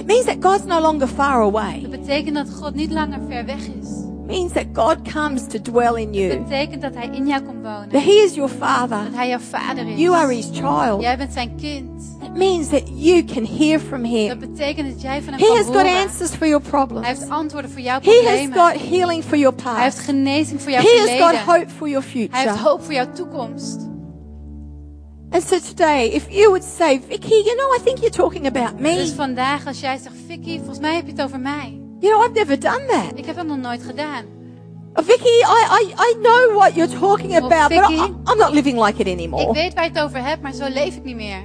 It means that God's no longer far away. Dat betekent dat God niet langer ver weg is. It means that God comes to dwell in you. betekent dat Hij in jou komt wonen. That He is your Father. Dat Hij jouw vader is. You are His child. Jij bent zijn kind. It means that you can hear from Dat Him. betekent dat jij van hem He has got answers for your Hij problems. heeft antwoorden voor jouw He has got healing for your Hij heeft past. genezing voor jouw He has got hope for your Hij heeft future. hoop voor jouw toekomst. And so today, if you would say, Vicky, you know, I think you're talking about Dus me. vandaag als jij zegt, Vicky, volgens mij heb je het over mij. You know, I've never done that. Ik heb dat nog nooit gedaan. Uh, Vicky, I, I, I know what you're talking about, but I, I'm not living like it Ik anymore. weet waar je het over hebt, maar zo leef ik niet meer.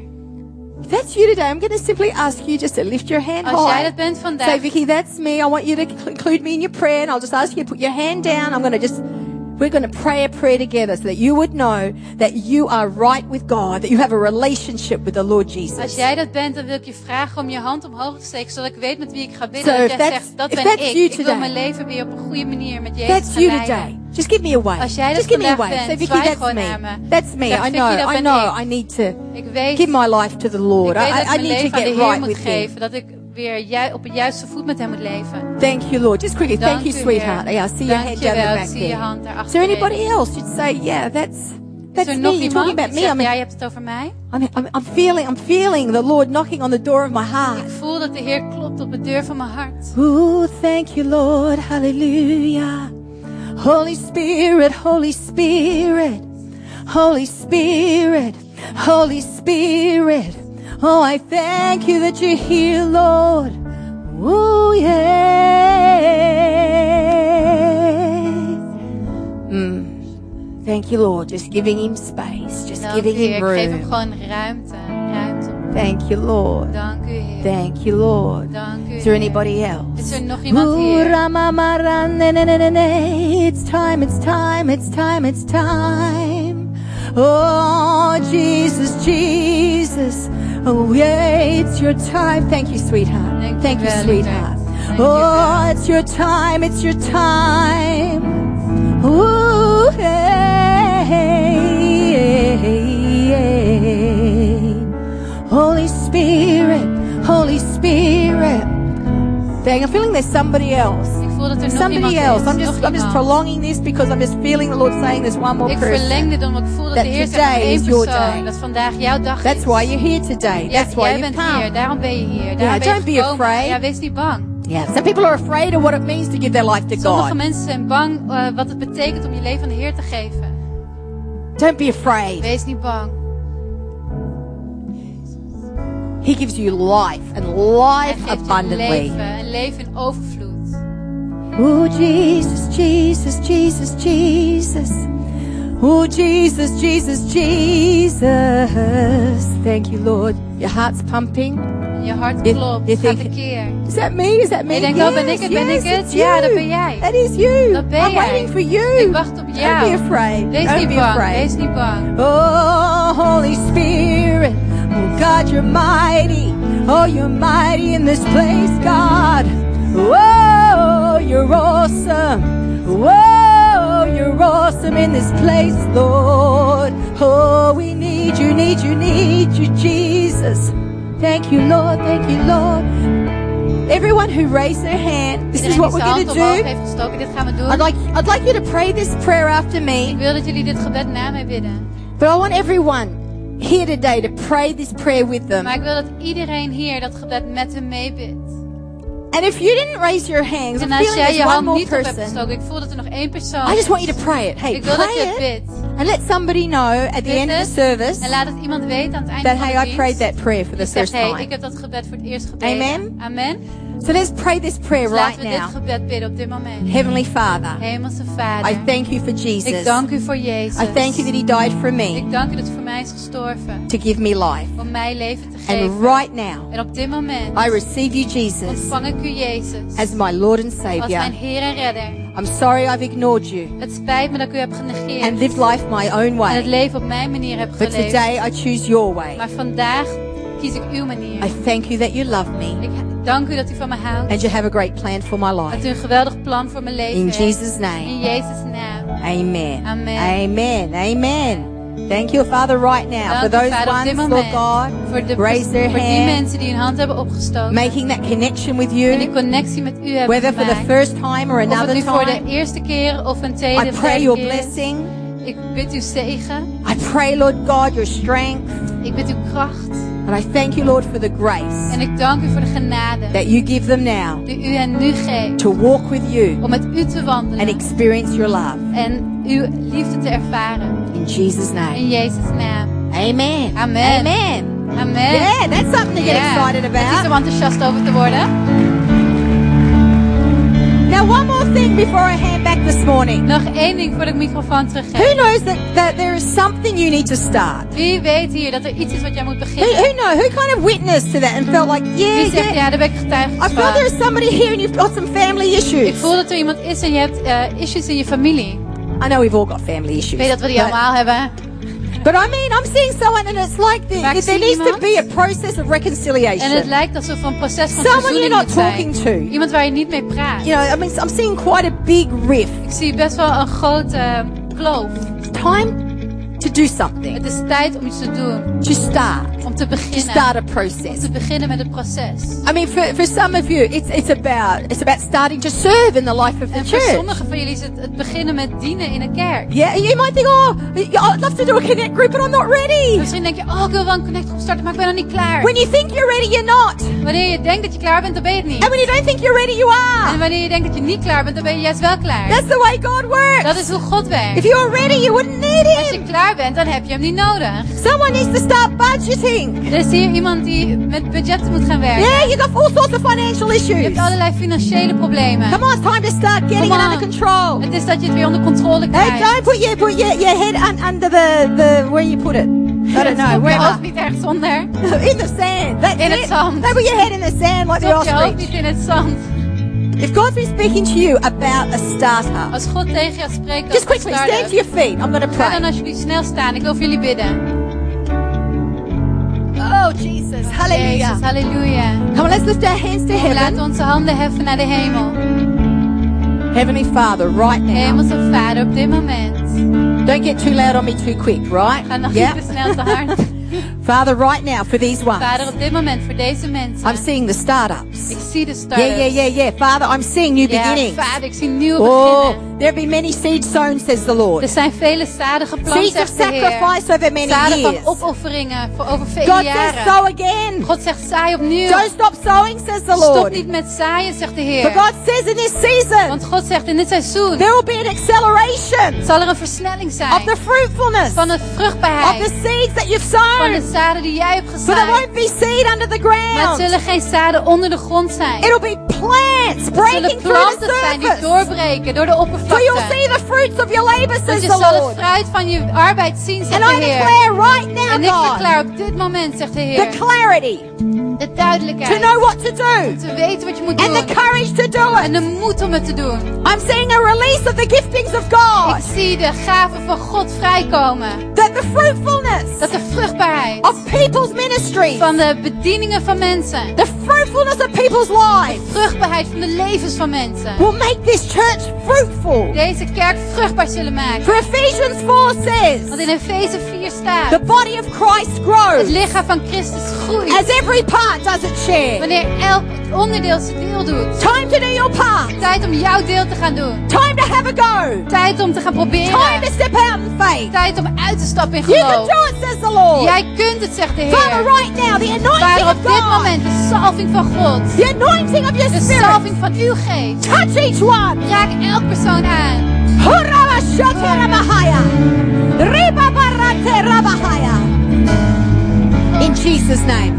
If that's you today, I'm going to simply ask you just to lift your hand Als jij high. dat bent Say, vandaag, Vicky, that's me. I want you to cl- include me in your prayer, and I'll just ask you to put your hand down. I'm going to just, we're going to pray a prayer together so that you would know that you are right with God, that you have a relationship with the Lord als Jesus. jij dat bent, dan wil ik je vragen om je hand omhoog te steken, zodat ik weet met wie ik ga bidden. So dat jij that's- zegt, dat ben ik. you Ik wil today- mijn leven weer op een goede manier met Jezus That's you today. Just give me a wave. Als jij Just give me a wave. Bent, Vicky, zwaai that's me. me. That's me. Zeg, I know. I know. ik. I need to Ik weet, give my life to the Lord. I, I, I need to leven aan de get right with Him. Dat ik weer ju- op het juiste voet met hem moet leven. Thank you, Lord. Just quickly, thank Dank you, u, sweetheart. Heer. Yeah, I see your Dank hand je down the wel. back Ik zie je there. hand Is there anybody else You'd say, yeah, that's Is that's er me? nog You're talking iemand about die me. zegt, I'm, jij hebt het over mij? I'm, I'm, I'm feeling, I'm feeling the Lord knocking on the door of my Ik heart. voel dat de Heer klopt op de deur van mijn hart. Ooh, thank you, Lord. Hallelujah. Holy Spirit, Holy Spirit, Holy Spirit, Holy Spirit. Oh, I thank you that you're here, Lord. Ooh, yeah. Mm. Thank you, Lord. Just giving him space, just Dank giving him Ik geef hem room. gewoon ruimte. Ruimte. Thank you, Lord. Dank u, Heer. Thank you, Lord. Dank u, Is there anybody else? Is er nog iemand hier? It's time, it's time, it's time, it's time. Oh, Jesus, Jesus. Oh, yeah, it's your time. Thank you, sweetheart. Thank you Thank you, sweetheart. Thank Oh, very it's your time, it's your time. Ooh, hey. Holy Spirit, Holy Spirit. Dang, I'm feeling there's somebody else. Ik Somebody else. I'm just, I'm just prolonging this because I'm just feeling the Lord saying there's one more Ik person. verleng dit omdat ik voel dat de Heer zegt één is your persoon. day. Dat vandaag jouw dag That's is. why you're here today. That's why hier, come. daarom ben je hier. Daarom Yeah, ben je don't be afraid. Ja, wees niet bang. Yeah, some people are afraid of what it means to give their life to Sommige God. mensen zijn bang eh, wat het betekent om je leven aan de Heer te geven. Don't be afraid. Wees niet bang. He gives you life and Hij life geeft je abundantly. leven, een leven in overvloed. Oh, Jesus, Jesus, Jesus, Jesus. Oh, Jesus, Jesus, Jesus. Thank you, Lord. Your heart's pumping. Hart Je- klopt, je gaat tekeer. Is that me? Is that me? Je denkt, oh, ben ik het? Ben yes, ik het? Ja, you. dat ben jij. That is you. Dat ben I'm jij. waiting for you. Ik wacht op Don't be afraid. Wees Don't niet be bang, afraid. wees niet bang. Oh, Holy Spirit. Oh, God, you're mighty. Oh, you're mighty in this place, God. Whoa, you're awesome. Whoa, you're awesome in this place, Lord. Oh, we need you, need you, need you, Jesus. Thank you, Lord. Thank you, Lord. Everyone who raised their hand, this is what we're going to do. heeft gestoken, dit gaan we doen. I'd like, I'd like you to pray this prayer after me. wil dat jullie dit gebed na mij bidden. But I want everyone here today to pray this prayer with them. Maar ik wil dat iedereen hier dat gebed met hem meebidt. And if you didn't raise your hands, I'm En als feeling jij je there's one hand more niet op hebt person. gestoken, ik voel dat er nog één persoon I just want you to pray it. Hey, Ik wil dat je pray het it. bidt. And let somebody know at the end of the service En laat het iemand weten aan het einde that, van hey, de I prayed that prayer for the first hey, ik time. heb dat gebed voor het eerst gebeden. Amen. Amen. So let's pray this prayer right laten we dit now. gebed bidden op dit moment. Heavenly Father, I thank you for Jesus. Ik dank u voor Jezus. I thank you that He died for me Ik dank u dat u voor mij is gestorven. to give me life. Om mij leven te geven. And right now, I receive you, Jesus, ontvang ik u Jezus. as my Lord and Savior. mijn Heer en Redder. I'm sorry I've ignored you Het spijt me dat ik u heb genegeerd. and lived life my own En het way. leven op mijn manier heb But today I choose your way. Maar vandaag kies ik uw manier. I thank you that you love me Ik dank u dat u van me houdt. and you have a great plan for my Dat life. u een geweldig plan voor mijn leven In heeft. Jesus' In name. Jezus' naam. Amen. Amen. Amen. Amen. Thank you, Father, right now. For Dank u, those Vader, ones, Lord moment. God, Voor, de, raise their voor die hand, mensen die hun hand hebben opgestoken. making that connection with en die you, connectie met u hebben whether for the gemaakt. first time or Of het another nu voor de time. eerste keer of een tweede I pray your keer blessing. Ik bid u zegen. I pray, Lord God, your strength. Ik bid uw kracht. And I thank you, Lord, for the grace En ik dank u voor de genade that you give them now die u hen nu geeft. to walk with you Om met u te wandelen. and experience your love. en uw liefde te ervaren. In Jesus' name. In Jezus' naam. Amen. Amen. Amen. Amen. Yeah, that's something to get excited Het is about. om enthousiast over te worden. Now, one more thing before I hand back this morning. Nog één ding voor ik microfoon teruggeef. Who knows that, that there is something you need to start? Wie weet hier dat er iets is wat jij moet Who, beginnen? who know? Who kind of witnessed to that and felt like, yeah, Wie zegt, yeah. ja, daar ben ik getuige I feel there is somebody here and you've got some family Ik issues. voel dat er iemand is en je hebt eh, issues in je familie. I know we've all got family issues. Ik weet dat we die allemaal hebben. But I mean, I'm seeing someone and it's like the, there needs to be a process of En het reconciliation. lijkt alsof er een proces van Someone you're not talking zijn. to. Iemand waar je niet mee praat. You know, I mean, I'm seeing quite a big rift. Ik zie best wel een grote kloof. Time to do something. Het is tijd om iets te doen. To start. Om te To beginnen. start a Om process. te beginnen met het proces. I mean, for, for some of you, it's, it's about it's about starting to serve in the life of the En voor church. sommigen van jullie is het, het beginnen met dienen in een kerk. Yeah, you might think, oh, I'd love to do a connect group, but I'm not ready. Misschien denk je, oh ik wil wel een connectgroep starten, maar ik ben nog niet klaar. When you think you're ready, you're not. Wanneer je denkt dat je klaar bent, dan ben je het niet. And when you don't think you're ready, you En are. wanneer je denkt dat je niet klaar bent, dan ben je juist wel klaar. That's the way God works. Dat is hoe God werkt. If you're ready, you wouldn't need Als je Him. Klaar bent, dan heb je hem niet nodig. Someone needs to start budgeting. Er is hier iemand die met budgetten moet gaan werken. Yeah, you got all sorts of financial Je issues. hebt allerlei financiële problemen. Come on, it's time to start getting it under on. control. Het is dat je het weer onder controle Hey, krijgt. don't put your put your, your head un, under the, the where you put it. I don't know. Stop je Wherever. hoofd niet ergens onder. in the sand. That's In het zand. Put your head in the sand like the Stop je hoofd ostrich. niet in het zand. If God's been speaking to you about a startup, Als God tegen je spreekt just over quickly start stand to your feet. I'm going to Ga dan pray. alsjeblieft snel staan. Ik wil voor jullie bidden. Oh, Jesus. Oh, Hallelujah. Jezus, halleluja. Come on, let's lift our hands to Kom, laten we heaven. onze handen heffen naar de hemel. Heavenly Father, right now, Hemelse Vader, op dit moment Don't get too loud on me too quick, right? Ga nog Yeah. niet te snel te hard. Father, right now for these ones, Vader, op dit moment voor deze mensen. I'm seeing the startups. Ik zie de start Yeah, yeah, yeah, yeah. Father, I'm seeing new Ja, beginnings. vader, ik zie nieuwe Oh, beginnen. there been many seeds sown, says the Er Lord. zijn vele zaden geplant, Seeds of zegt de Heer. sacrifice over many Zaden van years. opofferingen voor over vele God says, jaren. sow again. God zegt, zaai opnieuw. Don't stop sowing, says the Stop Lord. niet met zaaien, zegt de Heer. God says in this season, Want God zegt in dit seizoen there will be an acceleration zal er een versnelling of zijn the fruitfulness van de of the vruchtbaarheid seeds that you've van sown. De zaden die jij hebt For there gezaaid. won't be seed under the Maar het ground. zullen geen zaden onder de grond zijn. It'll be plants breaking through the planten zijn die surface. doorbreken door de So you'll oppervlakte. see the fruits of your labor, says je the zal het Lord. fruit van je arbeid zien, zegt And de I Heer. declare right En now, ik God, verklaar op dit moment, zegt de the Heer, clarity de to duidelijkheid. know what to do Te weten wat je moet and the doen. courage to do En it. de moed om het te doen. I'm seeing a release of the giftings of Ik God. zie de gaven van God vrijkomen. That the fruitfulness Dat de vruchtbaarheid of people's ministry, van de bedieningen van mensen. the fruitfulness of people's lives Vruchtbaarheid van de levens van mensen. will make this church fruitful. Deze kerk vruchtbaar zullen maken. For Ephesians 4 Want says, in Efeze 4 staat. the body of Christ Het grows lichaam van Christus groeit. as every part does its share. Wanneer elk onderdeel zijn deel doet. Time to do your part. Tijd om jouw deel te gaan doen. Time to have a go. Tijd om te gaan Time to proberen. step out in faith. Tijd om uit te stappen in You can geloof. do it, says the Lord. Jij kunt het, zegt de Father, Heer. right now, the anointing Vader, op dit moment de salving van God. the anointing of your De spirit, salving van uw geest. touch each one. Raak elk persoon aan. Hurrabashate rabahaya. Ribabarate rabahaya. In Jesus' name.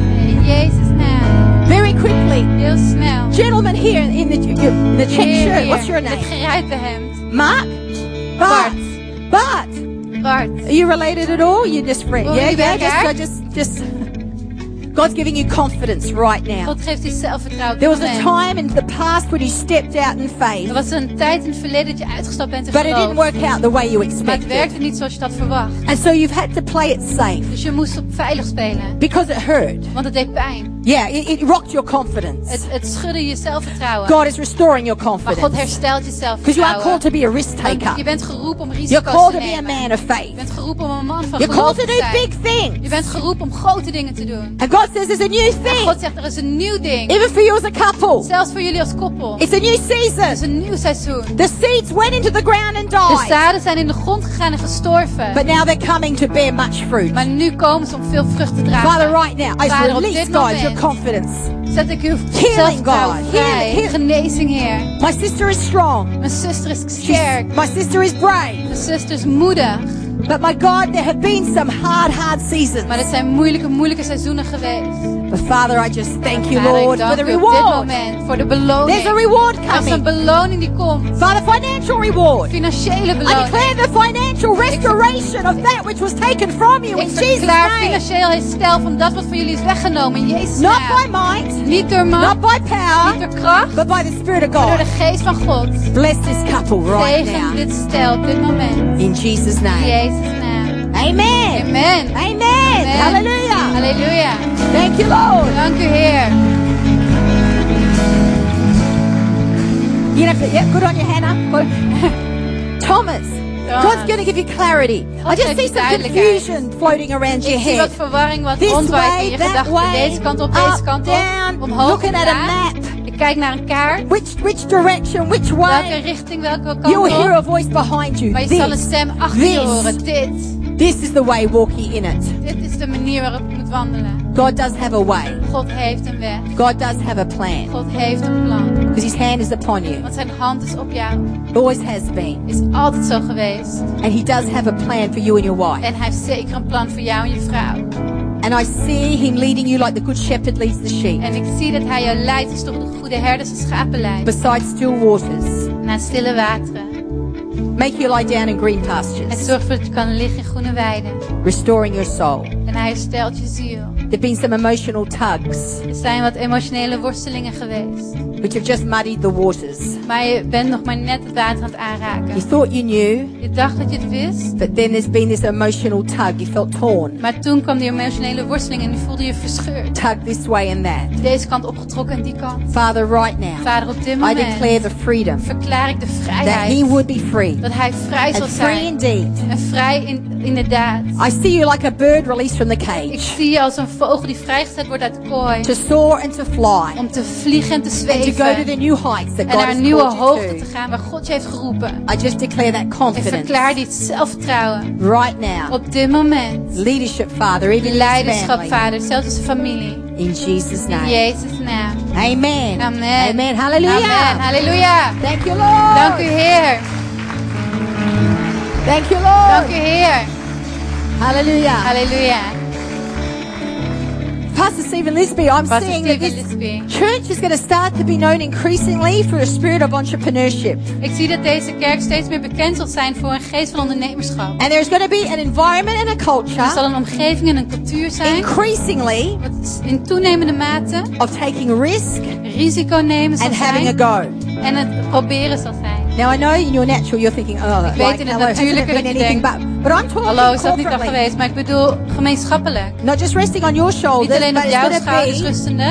In Jezus' Very quickly, Heel snel. gentleman here in the, in the check shirt, hier, what's your name? Mark? Bart. Bart. Bart. Are you related at all? You're just friends. Yeah, yeah, just, just, just. God's giving you confidence right now. God geeft u zelfvertrouwen. There was a time in the past when you stepped out in faith, Er was een tijd in het verleden dat je uitgestapt bent in but it didn't work out the way you Maar het expected. werkte niet zoals je dat verwacht. And so you've had to play it safe Dus je moest op veilig spelen. because it hurt. Want het deed pijn. Yeah, it, it rocked your confidence. Het, het schudde je zelfvertrouwen. God is restoring your Maar God confidence. herstelt je Because you are called zelfvertrouwen. to be a risk Want taker. Je bent geroepen om You're risico's called te to be a nemen. man of Je faith. bent geroepen om een man van You're geloof called to te do zijn. big things. Je bent geroepen om grote dingen te doen. And God says there's a new En thing. God zegt er is een nieuw ding. Even for you as a couple. Zelfs voor jullie als koppel. It's a new Het is season. een nieuw seizoen. The seeds went into the ground and De died. zaden zijn in de grond gegaan en gestorven. But now they're coming to bear much fruit. Maar nu komen ze om veel vrucht te Father, dragen. right now, I Vader, op release, dit God, moment confidence. zet ik uw Healing, God. vrij. Healing, healing. Genezing, Heer. My sister is strong. Mijn zuster is She's- my sister is brave. Mijn zuster is moedig. But my God, there have been some hard, hard seasons. Maar het zijn moeilijke, moeilijke seizoenen geweest. But Father, I just thank you, Lord, for the u op dit reward. voor de beloning. There's a reward Er is een coming. beloning die komt. Father, financial reward. Financiële beloning. I declare the financial restoration of that which was taken from you in Jesus' name. financieel herstel van dat wat van jullie is weggenomen in Jezus' Not by might, Niet door not macht, by niet power, door kracht, but by the Spirit of maar door God. de geest van God. Bless this couple right now. dit stel op dit moment. In Jesus' name. Amen. Amen. Amen. Amen. Hallelujah. Halleluja. Thank you, Lord. Thank you, here. You to, yeah, good on your Hannah. Good. Thomas. God's going to give you clarity. I just see some confusion floating around your zie wat head. verwarring, wat This way, that way, Deze kant op, up, deze kant op. down, Omhoog, looking at a map. Kijk naar een kaart. Which which direction, which Welke way? richting, welke kant You'll hear a voice behind you. Maar je zal een This, stem achter je this. horen. Dit. this is the way. Walk ye in it. Dit is de manier waarop je moet wandelen. God does have a way. God heeft een weg. God does have a plan God heeft een plan. because His hand is upon you. Want zijn hand is op jou. Always has been, Is altijd zo geweest. and He does have a plan for you and your wife. En hij heeft zeker een plan voor jou en je vrouw. And I see Him leading you like the good shepherd leads the sheep En ik zie dat hij jou leidt als toch de goede herder zijn schapen leidt. beside still waters. Naar stille wateren. Make you lie down in green pastures, zorgt ervoor dat je kan liggen in groene weiden. restoring your soul. En hij herstelt je ziel. There've been some emotional tugs Er zijn wat emotionele worstelingen geweest. But you've just muddied the waters. Maar je bent nog maar net het water aan het You aanraken. thought you knew, Je dacht dat je het wist. but then there's been this emotional tug. You felt torn. Maar toen kwam die emotionele worsteling en nu voelde je verscheurd. Tug this way and that. Deze kant opgetrokken en die kant. Father, right now, Vader, op dit I moment declare the freedom verklaar ik de that vrijheid. he would be free. Dat hij vrij zal And free zijn. indeed. En vrij in, inderdaad. I see you like a bird released from the Ik cage zie je als een vogel die vrijgezet wordt uit de kooi. to soar and to fly Om te vliegen en te to go to the new heights that En God naar nieuwe hoogte te gaan waar God je heeft geroepen. I just declare that Ik confidence verklaar dit zelfvertrouwen. right now. Op dit moment. Leadership, Father, even in leiderschap, vader. Zelfs in zijn familie. In Jesus' In name. Jezus' naam. Amen. Amen. Amen. Hallelujah. Amen. Halleluja. Thank you, Lord. Dank u Heer. Thank you, Dank u Lord. Heer. Hallelujah. Halleluja. Pastor Stephen Lisby, I'm Pastor seeing that Stephen this Lisby. church is going to start to be known increasingly for a spirit of entrepreneurship. Ik zie dat deze kerk steeds meer bekend zal zijn voor een geest van ondernemerschap. And there's going to be an environment and a Er zal culture een omgeving en een cultuur zijn. increasingly in toenemende mate of taking risk risico nemen zal and having a zijn. go. En het proberen zal zijn. Now I know in your natural you're thinking, oh, Ik weet in het natuurlijke dat je denkt, but, I'm talking Hallo, is dat niet al geweest? Maar ik bedoel gemeenschappelijk. Not just resting on your Niet shoulders, alleen but op jouw schouders rustende,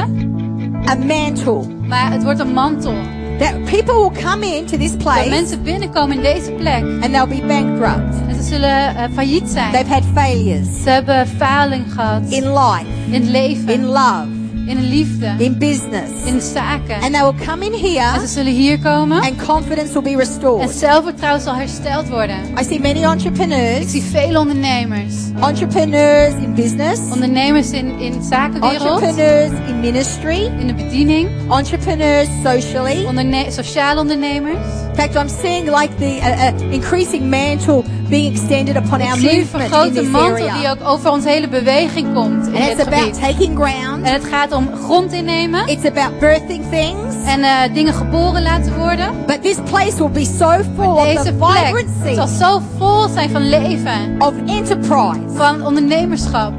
a mantle. maar het wordt een mantel. That people will come into this Dat place mensen binnenkomen in deze plek and they'll be bankrupt. en ze zullen eh, failliet zijn. They've had failures Ze hebben faling gehad in life, in het leven, in love, in de liefde, in business. in zaken. And they will come in En here ze zullen hier komen and confidence will be en restored. zelfvertrouwen zal hersteld worden. I see many Ik entrepreneurs, zie vele ondernemers. entrepreneurs in business, Ondernemers in, in zakenwereld, entrepreneurs in ministry, in de bediening, entrepreneurs socially. onderne sociale ondernemers. In fact, I'm seeing like the uh, uh, increasing mantle being extended upon Ik our movement in this mantel die ook over onze hele beweging komt in And it's about gebied. taking ground. En het gaat om grond innemen It's about birthing things. en eh, dingen geboren laten worden. But this place will be so full of Deze the plek vibrancy zal zo vol zijn van leven, of enterprise. van ondernemerschap.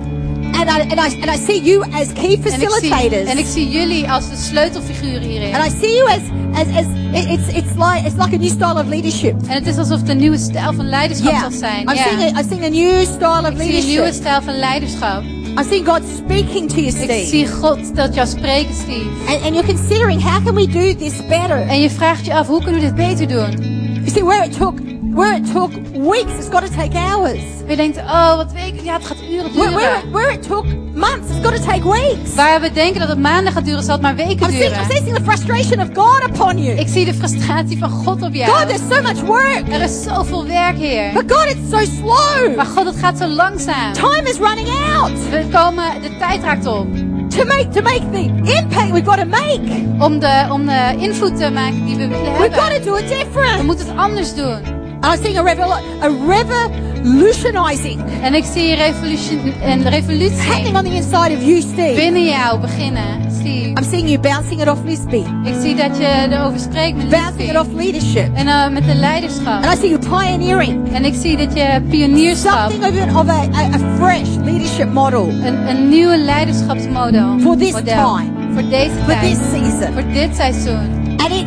And I, and, I, and I see you as key En ik, zie, facilitators. en ik zie jullie als de sleutelfiguren hierin. And I see you as, as, as it- it's, it's, like, it's like a new style of leadership. En het is alsof een nieuwe stijl van leiderschap Yeah. zal zijn. I'm, Ja. seeing a, I'm seeing a new style of Ik zie een nieuwe leadership. stijl van leiderschap. I'm seeing God speaking to you, Ik Steve. zie God dat jou spreken, Steve. And, and you're considering how can we do this better? En je vraagt je af, hoe kunnen we dit beter doen? You see, where it took, where it took weeks, it's got to take hours. Je denkt, oh, wat weken, ja, het gaat uren Where, where, duren. it, where it took months, it's got to take weeks. Waar we denken dat het maanden gaat duren, zal het maar weken I'm seeing, I'm duren. the frustration of God upon you. Ik zie de frustratie van God op God, jou. there's so much work. Er is zoveel werk, Heer. But God, it's so slow. Maar God, het gaat zo langzaam. Time is running out. We komen, de tijd raakt op. To make, to make the impact we've got to make, Om de, om de invloed te maken die we willen we've got hebben. to do it We different. moeten het anders doen. I'm seeing a, revel- a revolutionizing En ik zie revolution, een revolutie happening on the inside of you, Steve. binnen jou beginnen, Steve. I'm seeing you bouncing it off Lisby, Ik zie dat je erover spreekt met bouncing Lisby. it off leadership. En uh, met de leiderschap. And I see you pioneering En ik zie dat je pionierschap, something of, a, a, a fresh leadership model een, een nieuwe leiderschapsmodel. For this model, time. Voor deze for this tijd. season. Voor dit seizoen.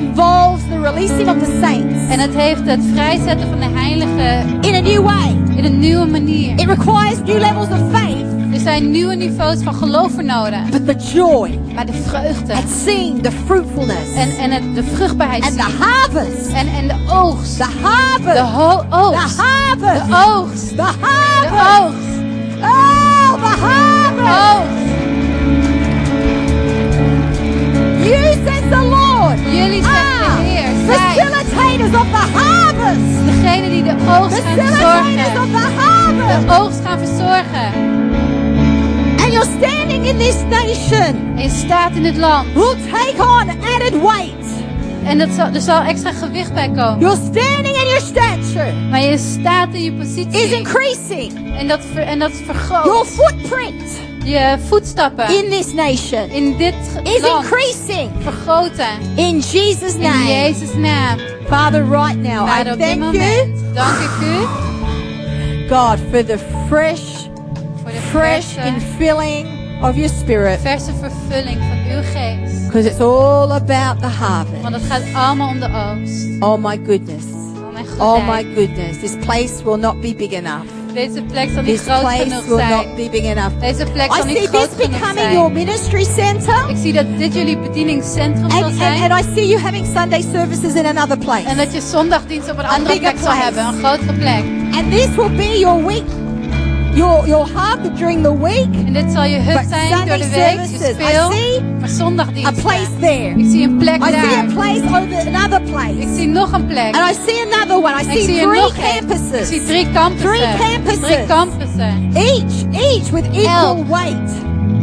Involves the releasing of the saints En het heeft het vrijzetten van de heiligen in a new way. in een nieuwe manier. It requires new levels of faith, Er zijn nieuwe niveaus van geloof voor nodig. but the joy Maar de vreugde at seeing the fruitfulness en, en het, de vruchtbaarheid and the zien. harvest. En, en de oogst. The harvest. De ho- The oogst. harvest. De oogst. The De harvest. oogst. Oh, the harvest. Oogst. You, says the Lord, Jullie zegt are de Heer. Facilitators of the harvest. degene die de oogst gaan Facilitators of verzorgen. the harvest. De oogst gaan verzorgen. And you're standing in this nation. En je staat in dit land. Will take on added weight. En dat zal, er zal extra gewicht bij komen. Your standing and your stature Maar je staat in je is positie. increasing. En dat, ver, en dat Your vergroot. footprint Je voetstappen in this nation in dit is land increasing. vergroten. In Jesus' In name. Jezus' naam. Father, right now, I Vader, dit thank you, dank ik u God, for the fresh, voor de fresh infilling of your spirit verse vervulling van uw geest. because it's all about the harvest. Want het gaat allemaal om de oost. Oh my goodness. Oh Oh my goodness. This place will not be big enough. Deze plek zal niet This groot place genoeg will not be big enough. Deze plek I niet see groot this genoeg becoming your ministry center. Ik zie dat dit jullie bedieningscentrum zal And, zijn. and, and I see you having Sunday services in another place. En dat je zondagdienst op een andere bigger plek zal place. hebben. Een grotere plek. And this will be your week, your, your hub during the week. En dit zal je hut zijn door de week. Je services, I speel. see Maar A zondagdienst. place there. Ik zie een plek I see a daar. place over another Ik place. zie nog een plek. And I see another one. I Ik see zie three nog één. Ik campuses. zie drie campussen. Three campuses. Drie campussen. Each, each with equal Elk. weight.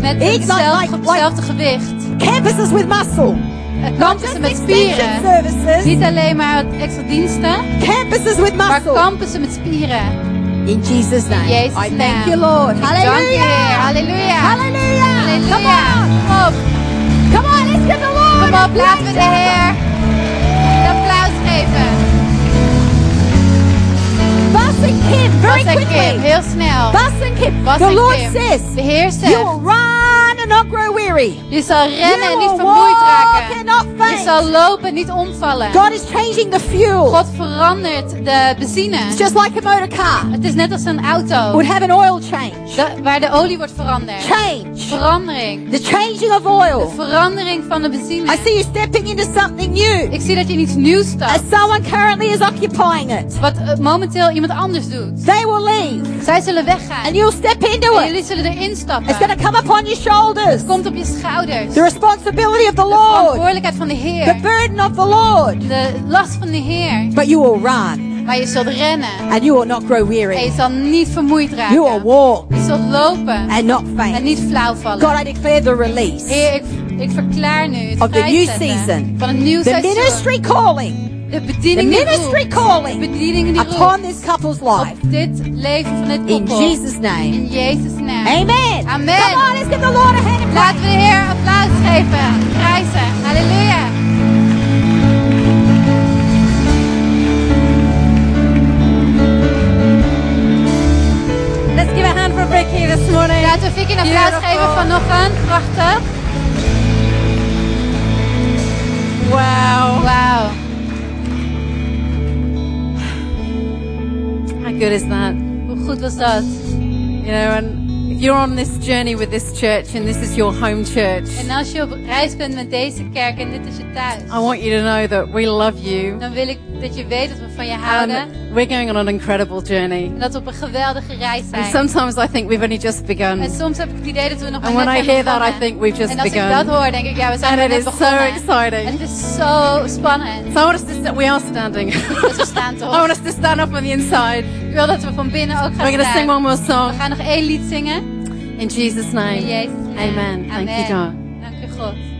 Met Ik like- hetzelfde, like- gewicht. Campuses with muscle. Eh, Campussen met spieren. Niet alleen maar extra diensten. Campuses with Maar muscle. campussen met spieren. In Jesus' name. Jezus' I thank you, Lord. Ik dank je, Heer. Hallelujah. Halleluja. Hallelujah. Come on. Kom op. Come on, let's give the Lord Kom op, laten we de. Heer een applaus geven. Bus and Kim, very Bas en Kim, quickly. heel snel. Bus and Kim. Bas The en Lord Kim. says, De Heer you zegt, will run and not grow weary. je zal rennen en niet vermoeid raken. Je zal lopen en niet omvallen. God is changing the fuel. God verandert de benzine. It's just like a motor car. Het is net als een auto. Would have an oil change. Waar de olie wordt veranderd. Change. Verandering. The changing of De oil. verandering van de benzine. I see you stepping into something new. Ik zie dat je in iets nieuws As stapt. someone currently is occupying it. Wat eh, momenteel iemand anders doet. They will leave. Zij zullen weggaan. And you'll step into En it. jullie zullen erin It's stappen. going to come upon your shoulders. Het komt op je schouders. The responsibility of the De Lord. verantwoordelijkheid van de The burden of the Lord. De last van de Heer. But you will run. Maar je zult rennen. And you will not grow En je weary. zal niet vermoeid You will walk Je zult lopen. and not En faint. niet flauw vallen. God, I declare the release. Heer, ik, ik verklaar nu het Of the new season. van een nieuw The seizoen. ministry calling. De The bediening die ministry calling bediening die upon this couple's Op life. dit leven van dit In. Jesus' name. In Jezus' naam. Amen. Amen. Come on, let's give the Lord a hand of Laten we de Heer applaus geven. Prijzen. Halleluja. Let's give a hand for Vicky this morning. Laten we Vicky een applaus Beautiful. geven vanochtend. Prachtig. Wow. Wauw. Good is that? Was? You know, and if you're on this journey with this church and this is your home church, En als je op reis bent met deze kerk en dit is je thuis. I want you to know that we love you. Dan wil ik dat je weet dat we van je houden. And we're going on an incredible journey. En dat we op een geweldige reis And sometimes I think we've only just En begun. soms heb ik het idee dat we nog maar And when net I zijn hear that, I think we've just En als ik dat begun. hoor, denk ik, ja, we zijn And maar it net is so exciting. En het is zo spannend. So I want us to st- we are standing. Dus we staan I toch. want us to stand up on the inside. Wil dat we van binnen ook We're gaan to sing one more We song. gaan nog één lied zingen. In Jesus' In name. Jezus' naam. Amen. Thank you, God. Dank u God.